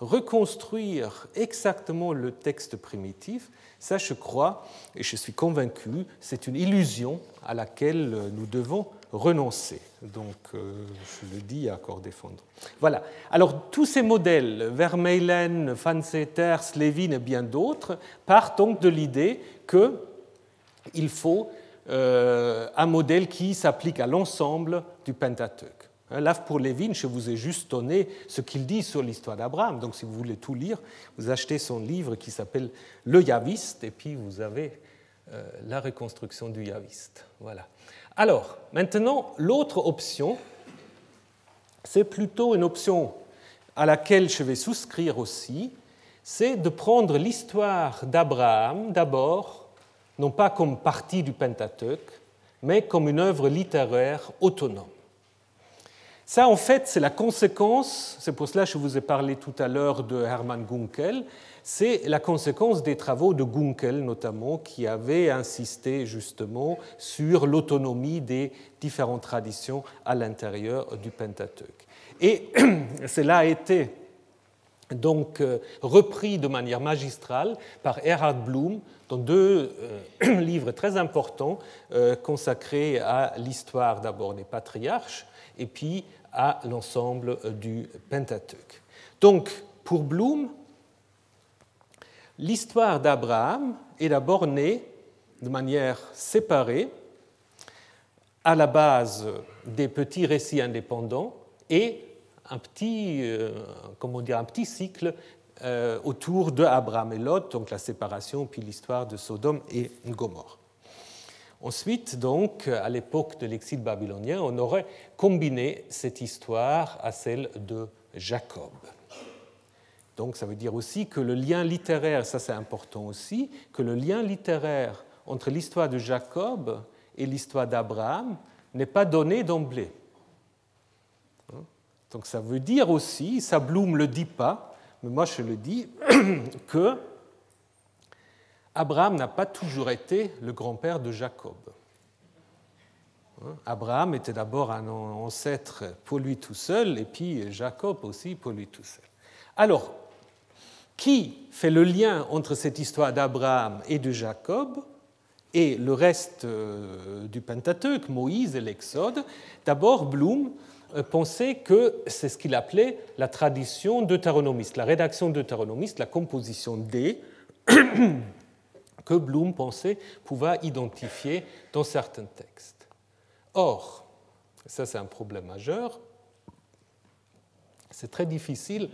reconstruire exactement le texte primitif, ça je crois, et je suis convaincu, c'est une illusion à laquelle nous devons renoncer. Donc, euh, je le dis à corps défendre. Voilà. Alors, tous ces modèles, Vermeulen, Van Seters, Levin et bien d'autres, partent donc de l'idée qu'il faut euh, un modèle qui s'applique à l'ensemble du Pentateuque. Hein, là, pour Lévin, je vous ai juste donné ce qu'il dit sur l'histoire d'Abraham. Donc, si vous voulez tout lire, vous achetez son livre qui s'appelle Le Yaviste, et puis vous avez euh, la reconstruction du Yaviste. Voilà. Alors, maintenant, l'autre option, c'est plutôt une option à laquelle je vais souscrire aussi, c'est de prendre l'histoire d'Abraham d'abord, non pas comme partie du Pentateuque, mais comme une œuvre littéraire autonome. Ça, en fait, c'est la conséquence, c'est pour cela que je vous ai parlé tout à l'heure de Hermann Gunkel, c'est la conséquence des travaux de Gunkel notamment, qui avait insisté justement sur l'autonomie des différentes traditions à l'intérieur du Pentateuque. Et cela a été donc euh, repris de manière magistrale par Erhard Blum dans deux euh, livres très importants euh, consacrés à l'histoire d'abord des patriarches et puis à l'ensemble du Pentateuque. Donc, pour Blum, L'histoire d'Abraham est d'abord née de manière séparée, à la base des petits récits indépendants et un petit, euh, comment dire, un petit cycle euh, autour de Abraham et Lot, donc la séparation, puis l'histoire de Sodome et Gomorre. Ensuite, donc, à l'époque de l'exil babylonien, on aurait combiné cette histoire à celle de Jacob. Donc ça veut dire aussi que le lien littéraire, ça c'est important aussi, que le lien littéraire entre l'histoire de Jacob et l'histoire d'Abraham n'est pas donné d'emblée. Donc ça veut dire aussi, ça Bloom ne le dit pas, mais moi je le dis, que Abraham n'a pas toujours été le grand-père de Jacob. Hein. Abraham était d'abord un ancêtre pour lui tout seul, et puis Jacob aussi pour lui tout seul. Alors, qui fait le lien entre cette histoire d'Abraham et de Jacob et le reste euh, du Pentateuque, Moïse et l'Exode? D'abord, Bloom euh, pensait que c'est ce qu'il appelait la tradition deutéronomiste, la rédaction deutéronomiste, la composition D, que Bloom pensait pouvoir identifier dans certains textes. Or, ça c'est un problème majeur, c'est très difficile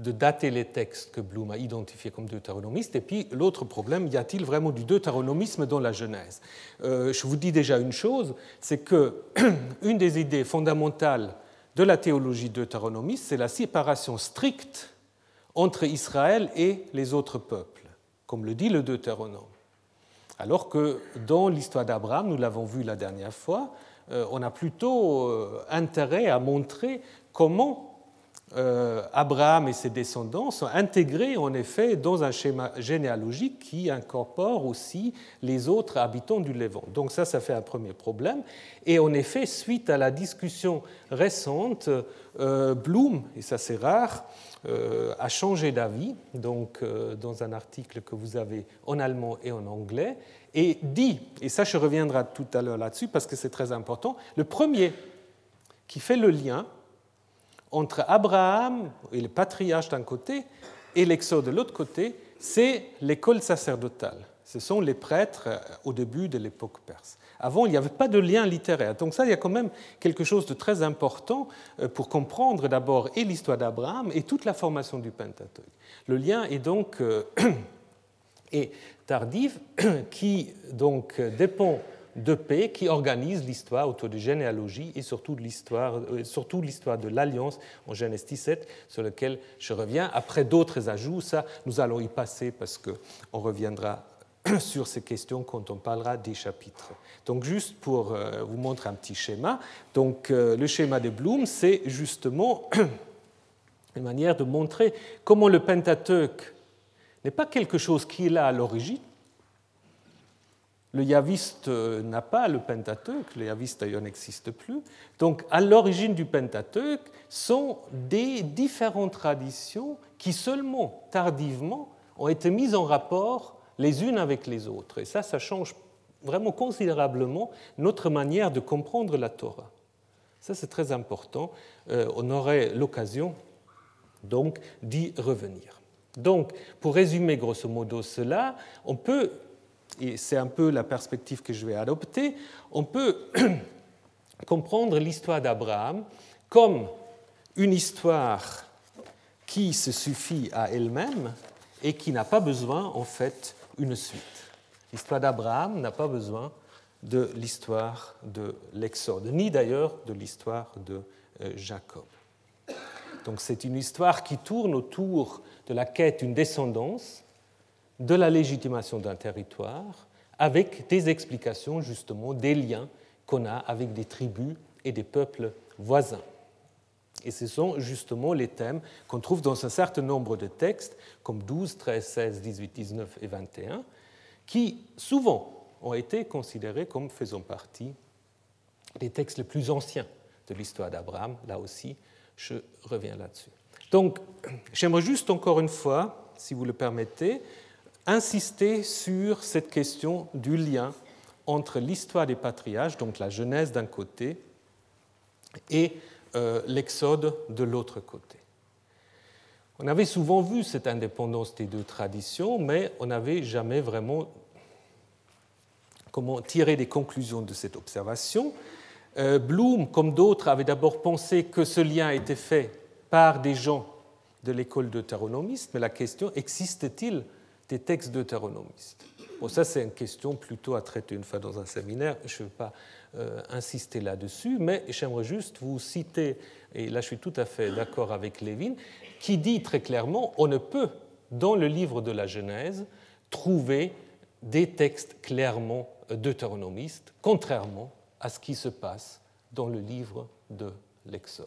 de dater les textes que Bloom a identifiés comme deutéronomistes. Et puis l'autre problème, y a-t-il vraiment du deutéronomisme dans la Genèse? Euh, Je vous dis déjà une chose, c'est que une des idées fondamentales de la théologie deutéronomiste, c'est la séparation stricte entre Israël et les autres peuples, comme le dit le Deutéronome. Alors que dans l'histoire d'Abraham, nous l'avons vu la dernière fois, euh, on a plutôt euh, intérêt à montrer comment euh, Abraham et ses descendants sont intégrés en effet dans un schéma généalogique qui incorpore aussi les autres habitants du Levant. Donc ça, ça fait un premier problème. Et en effet, suite à la discussion récente, Bloom, et ça c'est rare, a changé d'avis, donc dans un article que vous avez en allemand et en anglais, et dit, et ça je reviendrai tout à l'heure là-dessus parce que c'est très important, le premier qui fait le lien entre Abraham et le patriarche d'un côté et l'Exode de l'autre côté, c'est l'école sacerdotale. Ce sont les prêtres euh, au début de l'époque perse. Avant, il n'y avait pas de lien littéraire. Donc ça, il y a quand même quelque chose de très important euh, pour comprendre d'abord et l'histoire d'Abraham et toute la formation du Pentateuque. Le lien est donc euh, est tardif, qui donc dépend de paix qui organise l'histoire autour de généalogie et euh, surtout l'histoire de l'Alliance en Genèse 17, sur lequel je reviens. Après d'autres ajouts, ça, nous allons y passer parce qu'on reviendra sur ces questions quand on parlera des chapitres. Donc juste pour euh, vous montrer un petit schéma, donc euh, le schéma de Bloom, c'est justement une manière de montrer comment le Pentateuque n'est pas quelque chose qui est là à l'origine, le yaviste euh, n'a pas le Pentateuque, le yaviste d'ailleurs n'existe plus. Donc à l'origine du Pentateuque sont des différentes traditions qui seulement tardivement ont été mises en rapport les unes avec les autres. Et ça, ça change vraiment considérablement notre manière de comprendre la Torah. Ça, c'est très important. Euh, on aurait l'occasion donc d'y revenir. Donc, pour résumer grosso modo cela, on peut et c'est un peu la perspective que je vais adopter, on peut comprendre l'histoire d'Abraham comme une histoire qui se suffit à elle-même et qui n'a pas besoin, en fait, une suite. L'histoire d'Abraham n'a pas besoin de l'histoire de l'Exode, ni d'ailleurs de l'histoire de euh, Jacob. Donc c'est une histoire qui tourne autour de la quête d'une descendance de la légitimation d'un territoire avec des explications justement des liens qu'on a avec des tribus et des peuples voisins. Et ce sont justement les thèmes qu'on trouve dans un certain nombre de textes, comme 12, 13, 16, 18, 19 et 21, qui souvent ont été considérés comme faisant partie des textes les plus anciens de l'histoire d'Abraham. Là aussi, je reviens là-dessus. Donc, j'aimerais juste encore une fois, si vous le permettez, insister sur cette question du lien entre l'histoire des patriarches, donc la Genèse d'un côté, et euh, l'Exode de l'autre côté. On avait souvent vu cette indépendance des deux traditions, mais on n'avait jamais vraiment comment tirer des conclusions de cette observation. Euh, Bloom, comme d'autres, avait d'abord pensé que ce lien était fait par des gens de l'école deutéronomiste, mais la question existe-t-il des textes deutéronomistes? Bon, ça, c'est une question plutôt à traiter une fois dans un séminaire. Je ne vais pas euh, insister là-dessus, mais j'aimerais juste vous citer, et là je suis tout à fait d'accord avec Lévin, qui dit très clairement on ne peut, dans le livre de la Genèse, trouver des textes clairement deutéronomistes, contrairement à ce qui se passe dans le livre de l'Exode.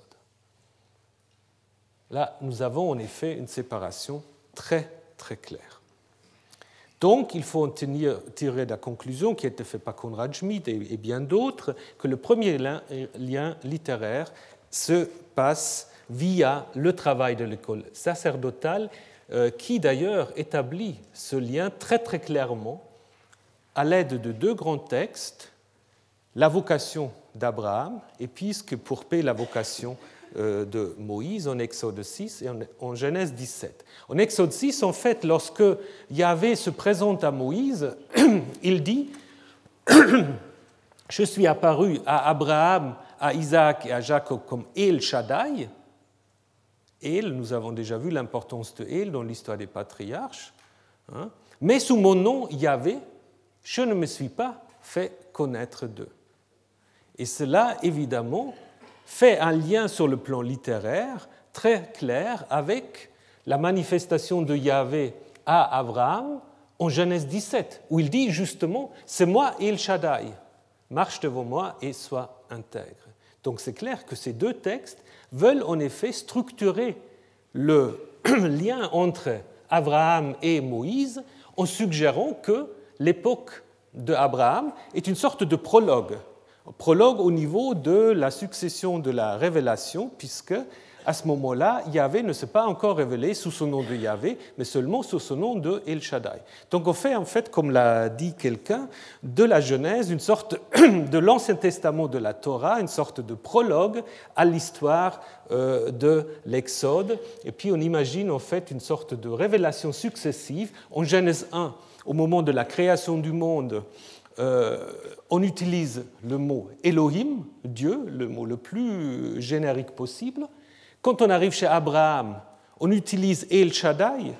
Là, nous avons en effet une séparation très, très claire. Donc, il faut en tenir, tirer la conclusion qui a été faite par Conrad Schmidt et, bien d'autres, que le premier lien, littéraire se passe via le travail de l'école sacerdotale, qui d'ailleurs établit ce lien très très clairement à l'aide de deux grands textes, la vocation d'Abraham et puisque pour paix la vocation euh, de Moïse en Exode 6 et en Genèse 17. En Exode 6, en fait, lorsque Yahvé se présente à Moïse, il dit Je suis apparu à Abraham, à Isaac et à Jacob comme El Shaddai. Nous avons déjà vu l'importance de El dans l'histoire des patriarches. Hein. mais sous mon nom, Yahvé, je ne me suis pas fait connaître d'eux. Et cela, évidemment, fait un lien sur le plan littéraire très clair avec la manifestation de Yahvé à Abraham en Genèse 17, où il dit justement C'est moi El Shaddai, marche devant moi et sois intègre. Donc c'est clair que ces deux textes veulent en effet structurer le lien entre Abraham et Moïse en suggérant que l'époque d'Abraham est une sorte de prologue. Prologue au niveau de la succession de la révélation, puisque à ce moment-là, Yahvé ne s'est pas encore révélé sous son nom de Yahvé, mais seulement sous son nom de El Shaddai. Donc on fait en fait, comme l'a dit quelqu'un, de la Genèse une sorte de l'Ancien Testament de la Torah, une sorte de prologue à l'histoire euh, de l'Exode. Et puis on imagine en fait une sorte de révélation successive. En Genèse 1, au moment de la création du monde, euh, on utilise le mot Elohim, Dieu, le mot le plus générique possible. Quand on arrive chez Abraham, on utilise El Shaddai,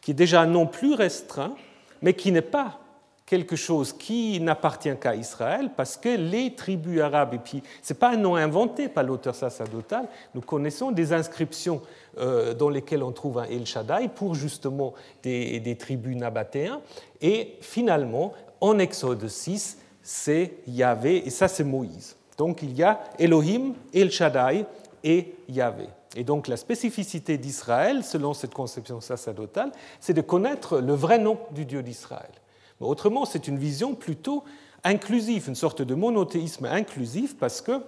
qui est déjà un nom plus restreint, mais qui n'est pas quelque chose qui n'appartient qu'à Israël, parce que les tribus arabes, et puis ce n'est pas un nom inventé par l'auteur sacerdotal, nous connaissons des inscriptions euh, dans lesquelles on trouve un El Shaddai pour justement des, tribus nabatéens, et finalement, en Exode 6, c'est Yahvé, et ça c'est Moïse. Donc il y a Elohim, El Shaddai et Yahvé. Et donc la spécificité d'Israël, selon cette conception sacerdotale, c'est de connaître le vrai nom du Dieu d'Israël. Autrement, c'est une vision plutôt inclusive, une sorte de monothéisme inclusif, parce que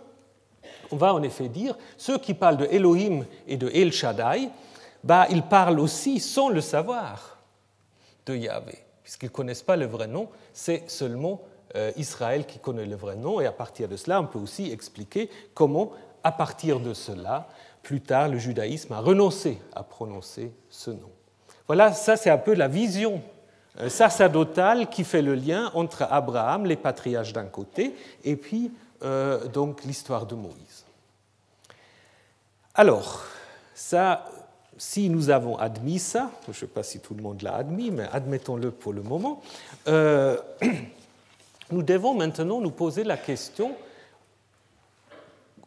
on va en effet dire, ceux qui parlent de Elohim et de El Shaddai, bah, ils parlent aussi sans le savoir de Yahvé puisqu'ils ne connaissent pas le vrai nom, c'est seulement euh, Israël qui connaît le vrai nom, et à partir de cela, on peut aussi expliquer comment, à partir de cela, plus tard, le judaïsme a renoncé à prononcer ce nom. Voilà, ça c'est un peu la vision euh, sacerdotale qui fait le lien entre Abraham, les patriarches d'un côté, et puis euh, donc l'histoire de Moïse. Alors, si nous avons admis ça, je ne sais pas si tout le monde l'a admis, mais admettons-le pour le moment, euh, nous devons maintenant nous poser la question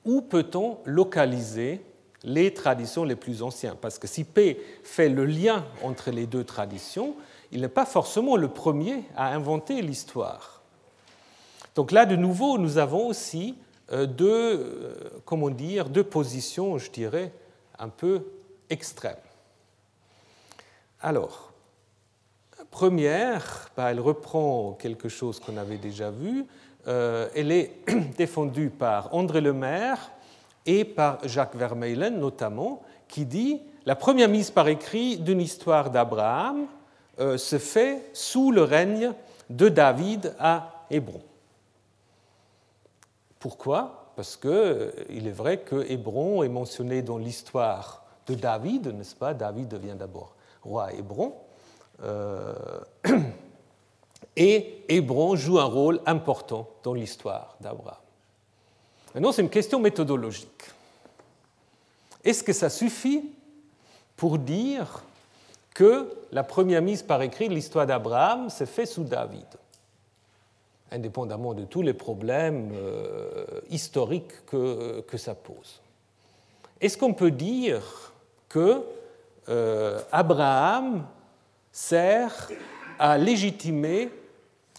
où peut-on localiser les traditions les plus anciennes? Parce que si P fait le lien entre les deux traditions, il n'est pas forcément le premier à inventer l'histoire. Donc là, de nouveau, nous avons aussi euh, deux, euh, comment dire, deux positions, je dirais, un peu extrême. Alors, première, bah, elle reprend quelque chose qu'on avait déjà vu. Euh, elle est défendue par André Lemaire et par Jacques Vermeulen notamment, qui dit la première mise par écrit d'une histoire d'Abraham euh, se fait sous le règne de David à Hébron. Pourquoi? Parce qu'il euh, est vrai que Hébron est mentionné dans l'histoire de David, n'est-ce pas? David devient d'abord roi à Hébron. Euh, et Hébron joue un rôle important dans l'histoire d'Abraham. Maintenant, c'est une question méthodologique. Est-ce que ça suffit pour dire que la première mise par écrit de l'histoire d'Abraham s'est faite sous David, indépendamment de tous les problèmes euh, historiques que, que ça pose Est-ce qu'on peut dire que euh, Abraham sert à légitimer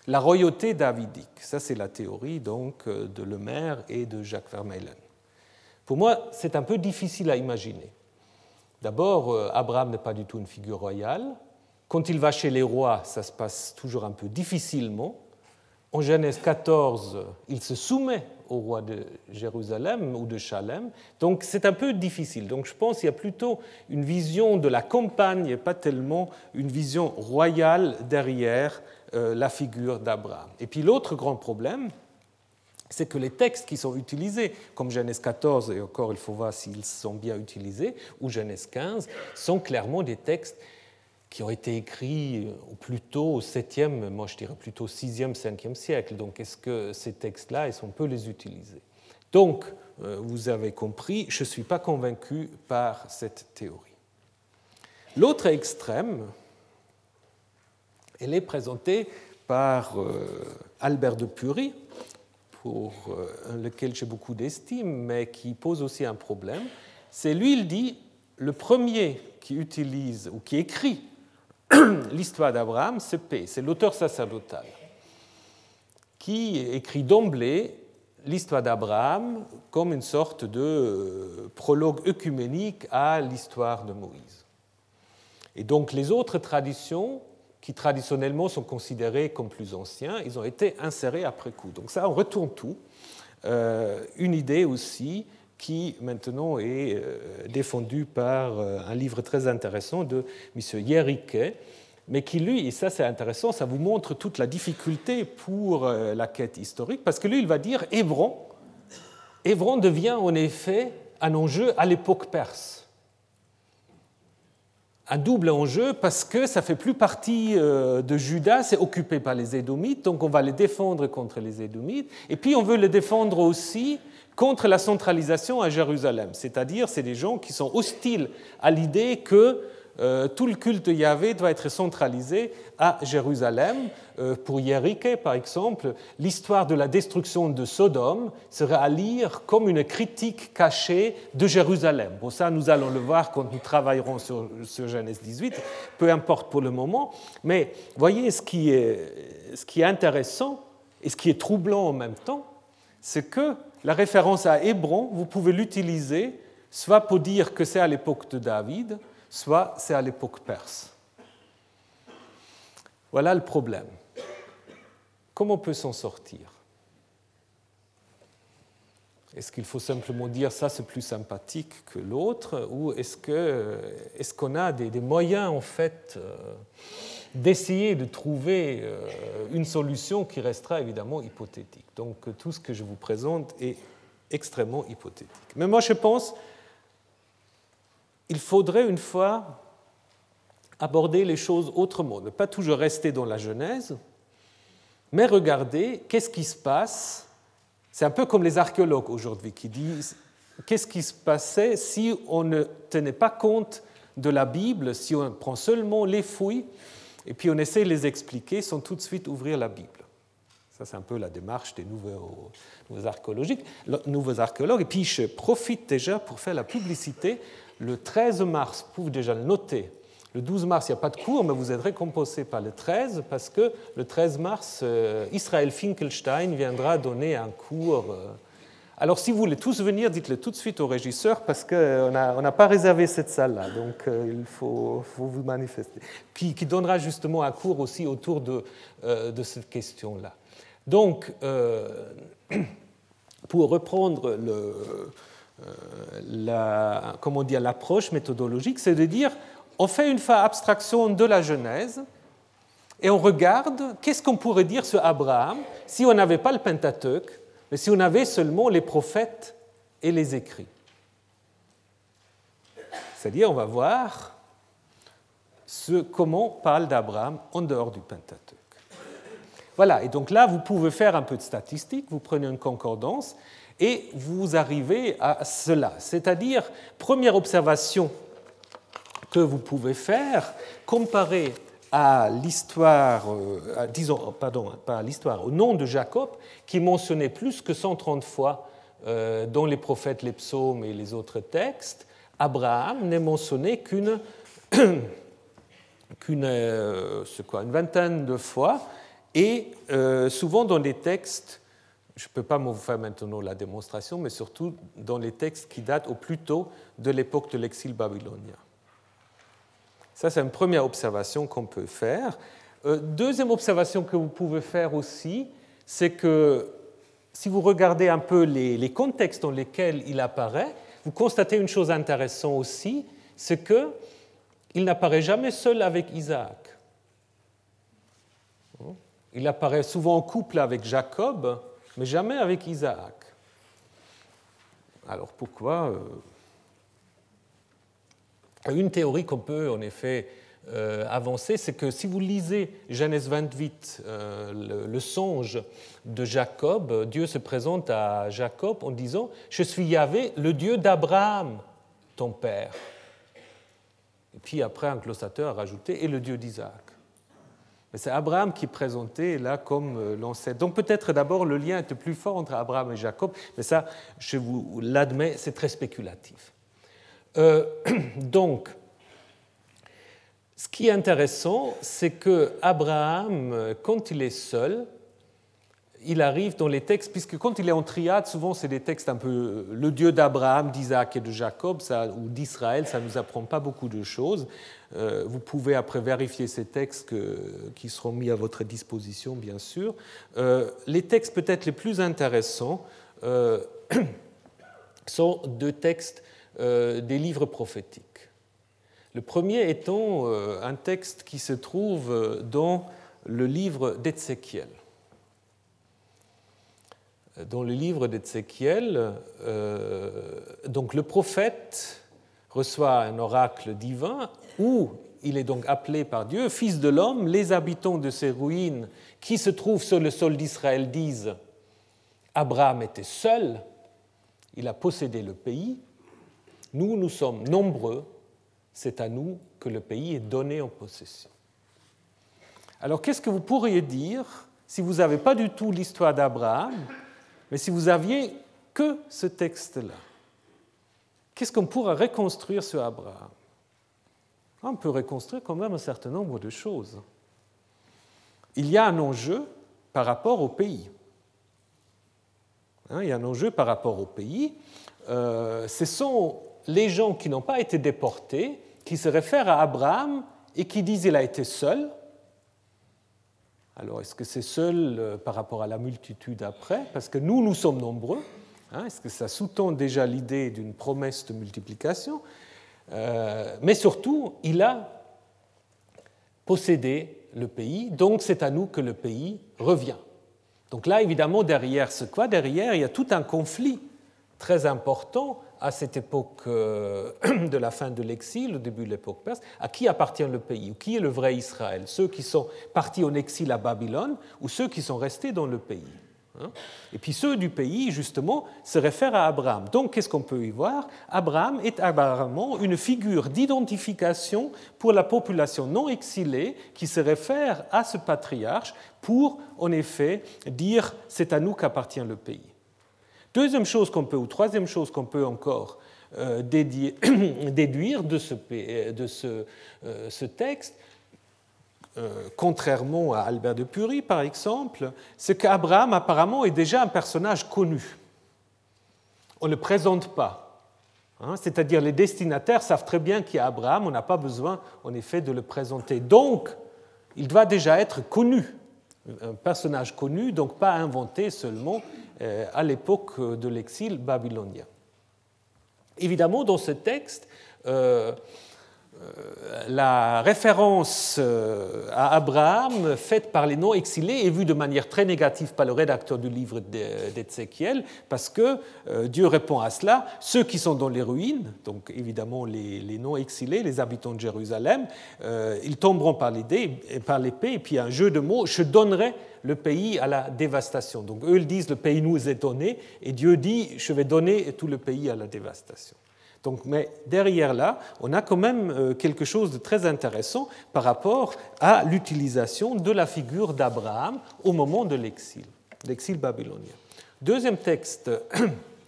la royauté davidique. Ça, c'est la théorie donc euh, de Lemaire et de Jacques Vermeulen. Pour moi, c'est un peu difficile à imaginer. D'abord, euh, Abraham n'est pas du tout une figure royale. Quand il va chez les rois, ça se passe toujours un peu difficilement. En Genèse 14, il se soumet au roi de Jérusalem ou de Chalem. Donc c'est un peu difficile. Donc je pense qu'il y a plutôt une vision de la campagne et pas tellement une vision royale derrière euh, la figure d'Abraham. Et puis l'autre grand problème, c'est que les textes qui sont utilisés, comme Genèse 14, et encore il faut voir s'ils sont bien utilisés, ou Genèse 15, sont clairement des textes qui ont été écrits au plus tôt au 7e, moi je dirais plutôt 6e, 5e siècle. Donc est-ce que ces textes-là, est-ce qu'on peut les utiliser? Donc, euh, vous avez compris, je ne suis pas convaincu par cette théorie. L'autre extrême, elle est présentée par euh, Albert de Pury, pour euh, lequel j'ai beaucoup d'estime, mais qui pose aussi un problème. C'est lui, il dit, le premier qui utilise ou qui écrit l'histoire d'Abraham, c'est P, c'est l'auteur sacerdotal, qui écrit d'emblée l'histoire d'Abraham comme une sorte de euh, prologue œcuménique à l'histoire de Moïse. Et donc les autres traditions, qui traditionnellement sont considérées comme plus anciens, ils ont été insérés après coup. Donc ça, on retourne tout. Euh, une idée aussi qui maintenant est euh, défendu par euh, un livre très intéressant de M. Yerike, mais qui, lui, et ça c'est intéressant, ça vous montre toute la difficulté pour la quête historique, parce que lui, il va dire Hébron, Hébron devient en effet un enjeu à l'époque perse. Un double enjeu parce que ça fait plus partie de Juda, c'est occupé par les Édomites, donc on va les défendre contre les Édomites, et puis on veut les défendre aussi contre la centralisation à Jérusalem. C'est-à-dire, c'est des gens qui sont hostiles à l'idée que euh, tout le culte Yahvé doit être centralisé à Jérusalem. Euh, pour Yérike, par exemple, l'histoire de la destruction de Sodome serait à lire comme une critique cachée de Jérusalem. Bon, ça, nous allons le voir quand nous travaillerons sur, sur Genèse 18, peu importe pour le moment. Mais voyez, ce qui est, ce qui est intéressant et ce qui est troublant en même temps, c'est que la référence à Hébron, vous pouvez l'utiliser soit pour dire que c'est à l'époque de David, soit c'est à l'époque perse. Voilà le problème. Comment on peut s'en sortir? Est-ce qu'il faut simplement dire ça c'est plus sympathique que l'autre? Ou est-ce qu'on est a des, moyens en fait euh, d'essayer de trouver euh, une solution qui restera évidemment hypothétique? Donc tout ce que je vous présente est extrêmement hypothétique. Mais moi je pense qu'il faudrait une fois aborder les choses autrement, ne pas toujours rester dans la Genèse, mais regarder qu'est-ce qui se passe. C'est un peu comme les archéologues aujourd'hui qui disent qu'est-ce qui se passait si on ne tenait pas compte de la Bible, si on prend seulement les fouilles et puis on essaie de les expliquer sans tout de suite ouvrir la Bible. Ça, c'est un peu la démarche des nouveaux, nouveaux archéologues. Et puis, je profite déjà pour faire la publicité. Le 13 mars, vous pouvez déjà le noter, le 12 mars, il n'y a pas de cours, mais vous êtes récompensé par le 13 parce que le 13 mars, euh, Israël Finkelstein viendra donner un cours euh, alors si vous voulez tous venir, dites-le tout de suite au régisseur parce qu'on n'a pas réservé cette salle-là, donc euh, il faut, vous manifester. Qui, donnera justement un cours aussi autour de, euh, cette question-là. Donc, euh, pour reprendre la, comment dire, l'approche méthodologique, c'est de dire, on fait une abstraction de la Genèse et on regarde qu'est-ce qu'on pourrait dire sur Abraham si on n'avait pas le Pentateuque mais si on avait seulement les prophètes et les écrits. C'est-à-dire, on va voir ce, comment parle d'Abraham en dehors du Pentateuque. Voilà, et donc là, vous pouvez faire un peu de statistiques, vous prenez une concordance et vous arrivez à cela. C'est-à-dire, première observation que vous pouvez faire, comparer à l'histoire, euh, disons, pardon, pas à l'histoire, au nom de Jacob, qui est mentionné plus que 130 fois euh, dans les prophètes, les psaumes et les autres textes, Abraham n'est mentionné qu'une euh, vingtaine de fois, et souvent dans des textes, je ne peux pas vous faire maintenant la démonstration, mais surtout dans les textes qui datent au plus tôt de l'époque de l'exil babylonien. Ça, c'est une première observation qu'on peut faire. Euh, deuxième observation que vous pouvez faire aussi, c'est que si vous regardez un peu les, contextes dans lesquels il apparaît, vous constatez une chose intéressante aussi, c'est qu'il n'apparaît jamais seul avec Isaac. Il apparaît souvent en couple avec Jacob, mais jamais avec Isaac. Alors pourquoi euh, Une théorie qu'on peut en effet euh, avancer, c'est que si vous lisez Genèse 28, euh, le, songe de Jacob, Dieu se présente à Jacob en disant Je suis Yahvé, le Dieu d'Abraham, ton père. Et puis après, un glossateur a rajouté Et le Dieu d'Isaac. Mais c'est Abraham qui est présenté là comme euh, l'ancêtre. Donc peut-être d'abord le lien était plus fort entre Abraham et Jacob, mais ça, je vous l'admets, c'est très spéculatif. donc, ce qui est intéressant, c'est que Abraham, quand il est seul, il arrive dans les textes, puisque quand il est en triade, souvent c'est des textes un peu le Dieu d'Abraham, d'Isaac et de Jacob, ou d'Israël, ça ne nous apprend pas beaucoup de choses. Euh, vous pouvez après vérifier ces textes qui seront mis à votre disposition, bien sûr. Euh, les textes peut-être les plus intéressants euh, sont deux textes des livres prophétiques. Le premier étant un texte qui se trouve dans le livre d'Ézéchiel. Dans le livre d'Ézéchiel, donc le prophète reçoit un oracle divin où il est donc appelé par Dieu, Fils de l'homme, les habitants de ces ruines qui se trouvent sur le sol d'Israël disent, Abraham était seul, il a possédé le pays, nous, nous sommes nombreux, c'est à nous que le pays est donné en possession. Alors qu'est-ce que vous pourriez dire si vous n'avez pas du tout l'histoire d'Abraham, mais si vous aviez que ce texte-là? Qu'est-ce qu'on pourrait reconstruire sur Abraham? On peut reconstruire quand même un certain nombre de choses. Il y a un enjeu par rapport au pays. Hein, il y a un enjeu par rapport au pays. Euh, ce sont les gens qui n'ont pas été déportés qui se réfèrent à Abraham et qui disent qu'il a été seul. Alors, est-ce que c'est seul euh, par rapport à la multitude après? Parce que nous, nous sommes nombreux. Hein, est-ce que ça sous-tend déjà l'idée d'une promesse de multiplication? Mais surtout, il a possédé le pays, donc c'est à nous que le pays revient. Donc là, évidemment, derrière ce quoi? Derrière, il y a tout un conflit très important à cette époque euh, de la fin de l'exil, au début de l'époque perse, à qui appartient le pays? Ou Qui est le vrai Israël? Ceux qui sont partis en exil à Babylone ou ceux qui sont restés dans le pays? Et puis ceux du pays, justement, se réfèrent à Abraham. Donc, qu'est-ce qu'on peut y voir? Abraham est apparemment une figure d'identification pour la population non exilée qui se réfère à ce patriarche pour, en effet, dire c'est à nous qu'appartient le pays. Deuxième chose qu'on peut, ou troisième chose qu'on peut encore euh, déduire de ce, euh, ce texte, euh, contrairement à Albert de Purie par exemple, c'est qu'Abraham apparemment est déjà un personnage connu. On ne le présente pas. Hein, c'est-à-dire les destinataires savent très bien qui est Abraham, on n'a pas besoin en effet de le présenter. Donc, il doit déjà être connu, un personnage connu, donc pas inventé seulement, euh, à l'époque de l'exil babylonien. Évidemment, dans ce texte, euh, la référence à Abraham faite par les non-exilés est vue de manière très négative par le rédacteur du livre d'Ézéchiel, parce que Dieu répond à cela, ceux qui sont dans les ruines, donc évidemment les, non-exilés, les habitants de Jérusalem, ils tomberont par l'épée, et puis un jeu de mots, je donnerai le pays à la dévastation. Donc eux ils disent le pays nous est donné et Dieu dit je vais donner tout le pays à la dévastation. Donc, mais derrière là, on a quand même euh, quelque chose de très intéressant par rapport à l'utilisation de la figure d'Abraham au moment de l'exil, l'exil babylonien. Deuxième texte.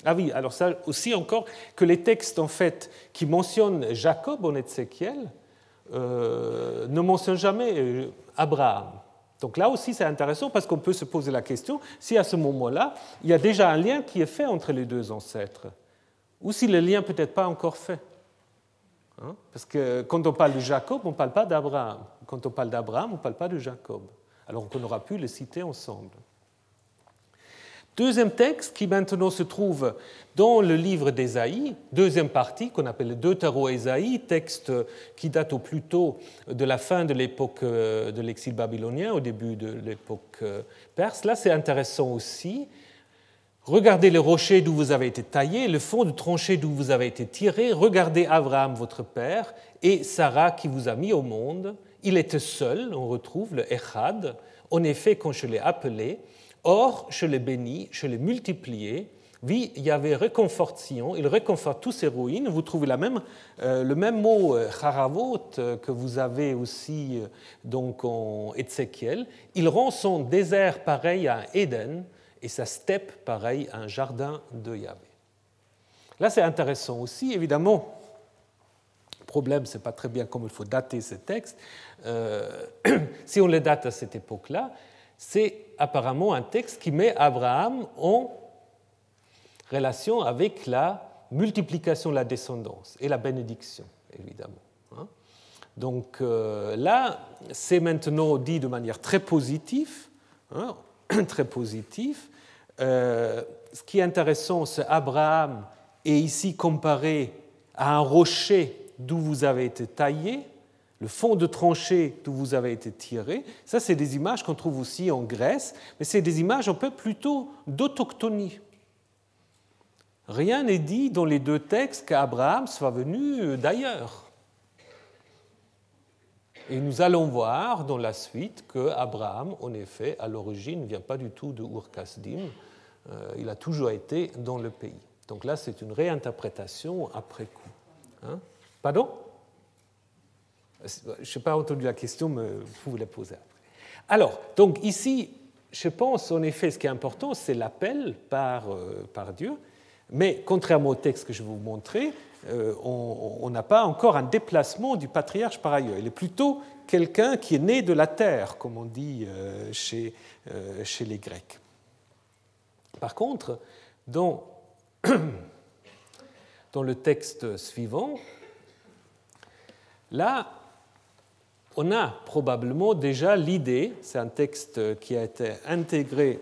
Ah oui, alors ça aussi encore, que les textes en fait qui mentionnent Jacob en Ézéchiel euh, ne mentionnent jamais euh, Abraham. Donc là aussi, c'est intéressant parce qu'on peut se poser la question si à ce moment-là, il y a déjà un lien qui est fait entre les deux ancêtres, ou si le lien peut-être pas encore fait. Hein, parce que quand on parle de Jacob, on ne parle pas d'Abraham. Quand on parle d'Abraham, on ne parle pas de Jacob. Alors qu'on aura pu les citer ensemble. Deuxième texte qui maintenant se trouve dans le livre d'Ésaïe, deuxième partie qu'on appelle le Deutéro-Ésaïe, texte qui date au plus tôt de la fin de l'époque euh, de l'exil babylonien, au début de l'époque euh, perse. Là, c'est intéressant aussi. Regardez le rocher d'où vous avez été taillé, le fond de tranchée d'où vous avez été tiré. Regardez Abraham, votre père, et Sarah qui vous a mis au monde. Il était seul, on retrouve le Echad. En effet, quand je l'ai appelé, Or, je l'ai béni, je l'ai multiplié. Oui, il y avait réconfortation, il réconforte tous ses ruines. Vous trouvez la même, euh, le même mot euh, charavot euh, que vous avez aussi donc en Ézéchiel. Il rend son désert pareil à Éden et sa steppe pareil à un jardin de Yahvé. Là, c'est intéressant aussi, évidemment. Le problème, ce n'est pas très bien comme il faut dater ces textes. si on les date à cette époque-là, c'est apparemment un texte qui met Abraham en relation avec la multiplication de la descendance et la bénédiction, évidemment. Hein. Donc euh, là, c'est maintenant dit de manière très positive, hein, très positive. Euh, ce qui est intéressant, c'est Abraham est ici comparé à un rocher d'où vous avez été taillé, le fond de tranchée d'où vous avez été tiré. Ça, c'est des images qu'on trouve aussi en Grèce, mais c'est des images un peu plutôt d'autochtonie. Rien n'est dit dans les deux textes qu'Abraham soit venu d'ailleurs. Et nous allons voir dans la suite que Abraham, en effet, à l'origine, ne vient pas du tout de Ur-Kasdim. Euh, il a toujours été dans le pays. Donc là, c'est une réinterprétation après coup. Hein Pardon? Je n'ai pas entendu la question, mais vous pouvez la poser après. Alors, donc ici, je pense en effet, ce qui est important, c'est l'appel par, euh, par Dieu. Mais contrairement au texte que je vais vous montrer, euh, on n'a pas encore un déplacement du patriarche par ailleurs. Il est plutôt quelqu'un qui est né de la terre, comme on dit euh, chez, chez les Grecs. Par contre, dans, dans le texte suivant, là, on a probablement déjà l'idée, c'est un texte qui a été intégré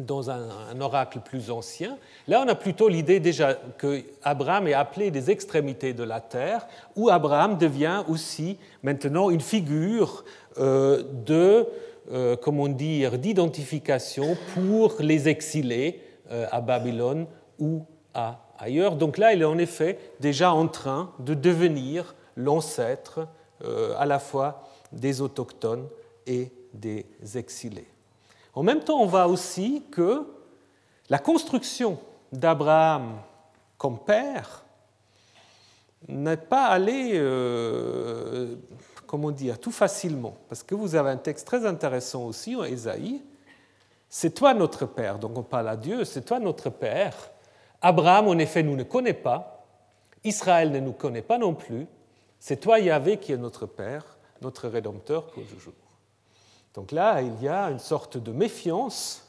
dans un, oracle plus ancien. Là, on a plutôt l'idée déjà que Abraham est appelé des extrémités de la terre, où Abraham devient aussi maintenant une figure euh, de, euh, comment dire, d'identification pour les exilés euh, à Babylone ou ailleurs. Donc là, il est en effet déjà en train de devenir l'ancêtre à la fois des autochtones et des exilés. En même temps, on voit aussi que la construction d'Abraham comme père n'est pas allée, euh, comment dire, tout facilement. Parce que vous avez un texte très intéressant aussi en Ésaïe. C'est toi notre père. Donc on parle à Dieu, c'est toi notre père. Abraham, en effet, nous ne connaît pas. Israël ne nous connaît pas non plus. C'est toi, Yahvé, qui est notre Père, notre Rédempteur. Donc là, il y a une sorte de méfiance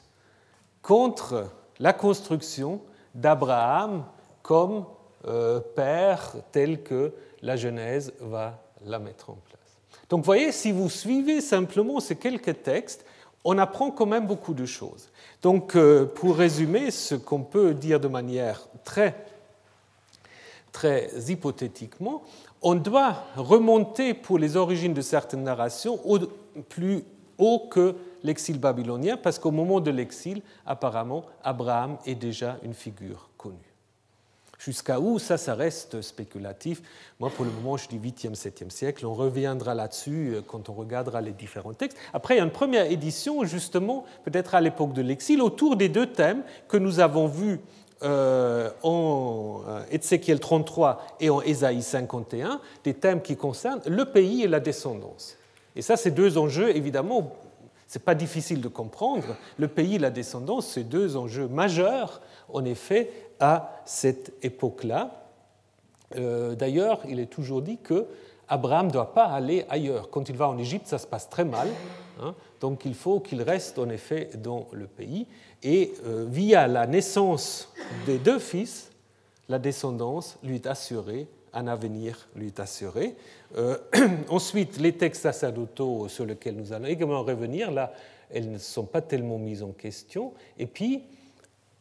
contre la construction d'Abraham comme euh, père tel que la Genèse va la mettre en place. Donc vous voyez, si vous suivez simplement ces quelques textes, on apprend quand même beaucoup de choses. Donc euh, pour résumer, ce qu'on peut dire de manière très, très hypothétiquement, on doit remonter pour les origines de certaines narrations au plus haut que l'exil babylonien, parce qu'au moment de l'exil, apparemment, Abraham est déjà une figure connue. Jusqu'à où ça, ça reste spéculatif. Moi, pour le moment, je dis 8e, 7e siècle. On reviendra là-dessus euh, quand on regardera les différents textes. Après, il y a une première édition, justement, peut-être à l'époque de l'exil, autour des deux thèmes que nous avons vus euh, en euh, Ézéchiel 33 et en Ésaïe 51 des thèmes qui concernent le pays et la descendance. Et ça, ces deux enjeux, évidemment, ce n'est pas difficile de comprendre. Le pays la descendance, c'est deux enjeux majeurs, en effet, à cette époque-là. Euh, d'ailleurs, il est toujours dit que Abraham ne doit pas aller ailleurs. Quand il va en Égypte, ça se passe très mal. Hein. donc il faut qu'il reste en effet dans le pays. Et euh, via la naissance des deux fils, la descendance lui est assurée un avenir lui est assuré. Euh, ensuite, les textes sacerdotaux sur lesquels nous allons également revenir, là, elles ne sont pas tellement mises en question. Et puis,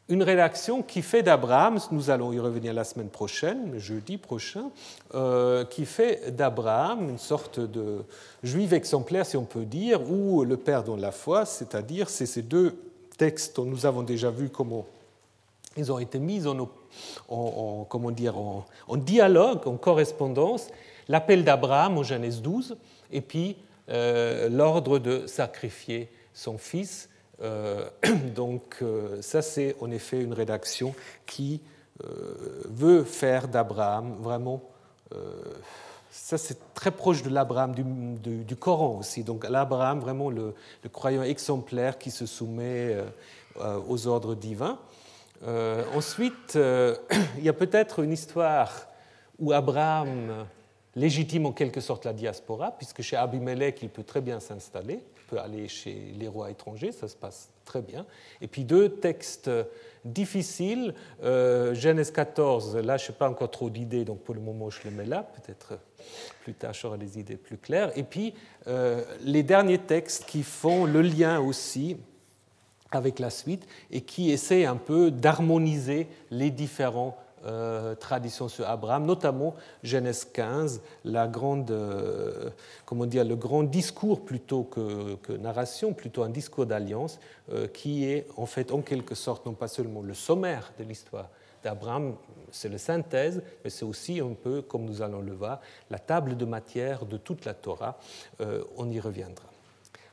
une rédaction qui fait d'Abraham, nous allons y revenir la semaine prochaine, jeudi prochain, euh, qui fait d'Abraham une sorte de juif exemplaire, si on peut dire, ou le père dans la foi, c'est-à-dire c'est ces deux textes dont nous avons déjà vu comment ils ont été mis en, comment dire, en, dialogue, en correspondance, l'appel d'Abraham au Genèse 12, et puis euh, l'ordre de sacrifier son fils euh, donc euh, ça, c'est en effet une rédaction qui veut faire d'Abraham vraiment... ça, c'est très proche de l'Abraham du, Coran aussi. Donc l'Abraham, vraiment le, croyant exemplaire qui se soumet aux ordres divins. Ensuite, il y a peut-être une histoire où Abraham légitime en quelque sorte la diaspora, puisque chez Abimelech, il peut très bien s'installer peut aller chez les rois étrangers, ça se passe très bien. Et puis deux textes difficiles, euh, Genèse 14, là je n'ai pas encore trop d'idées, donc pour le moment je le mets là, peut-être plus tard j'aurai des idées plus claires. Et puis euh, les derniers textes qui font le lien aussi avec la suite et qui essaient un peu d'harmoniser les différents euh, tradition sur Abraham, notamment Genèse 15, la grande, euh, comment dire, le grand discours plutôt que, narration, plutôt un discours d'alliance, euh, qui est en fait en quelque sorte non pas seulement le sommaire de l'histoire d'Abraham, c'est la synthèse, mais c'est aussi un peu, comme nous allons le voir, la table de matière de toute la Torah. on y reviendra.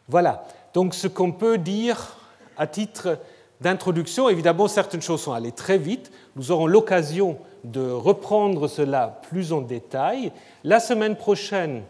Voilà, donc ce qu'on peut dire à titre d'introduction. Évidemment, certaines choses sont allées très vite. Nous aurons l'occasion de reprendre cela plus en détail. La semaine prochaine,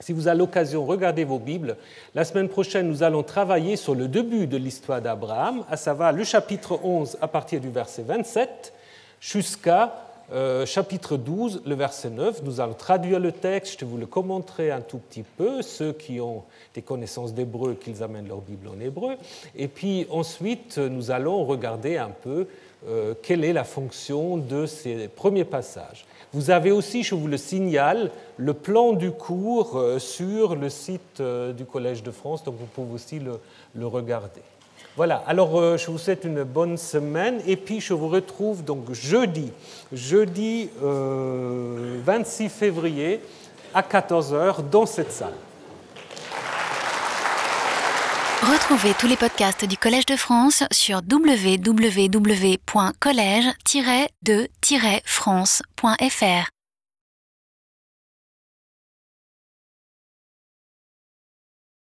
si vous avez l'occasion, regardez vos Bibles. La semaine prochaine, nous allons travailler sur le début de l'histoire d'Abraham, à savoir le chapitre 11 à partir du verset 27 jusqu'à euh, chapitre 12, le verset 9. Nous allons traduire le texte, je vous le commenterai un tout petit peu, ceux qui ont des connaissances d'hébreu, qu'ils amènent leur Bible en hébreu. Et puis ensuite, nous allons regarder un peu euh, quelle est la fonction de ces premiers passages. Vous avez aussi, je vous le signale, le plan du cours euh, sur le site du Collège de France, donc vous pouvez aussi le regarder. Voilà, alors euh, je vous souhaite une bonne semaine et puis je vous retrouve donc jeudi, jeudi 26 euh, février à 14h dans cette salle. Retrouvez tous les podcasts du Collège de France sur www.collège-de-france.fr.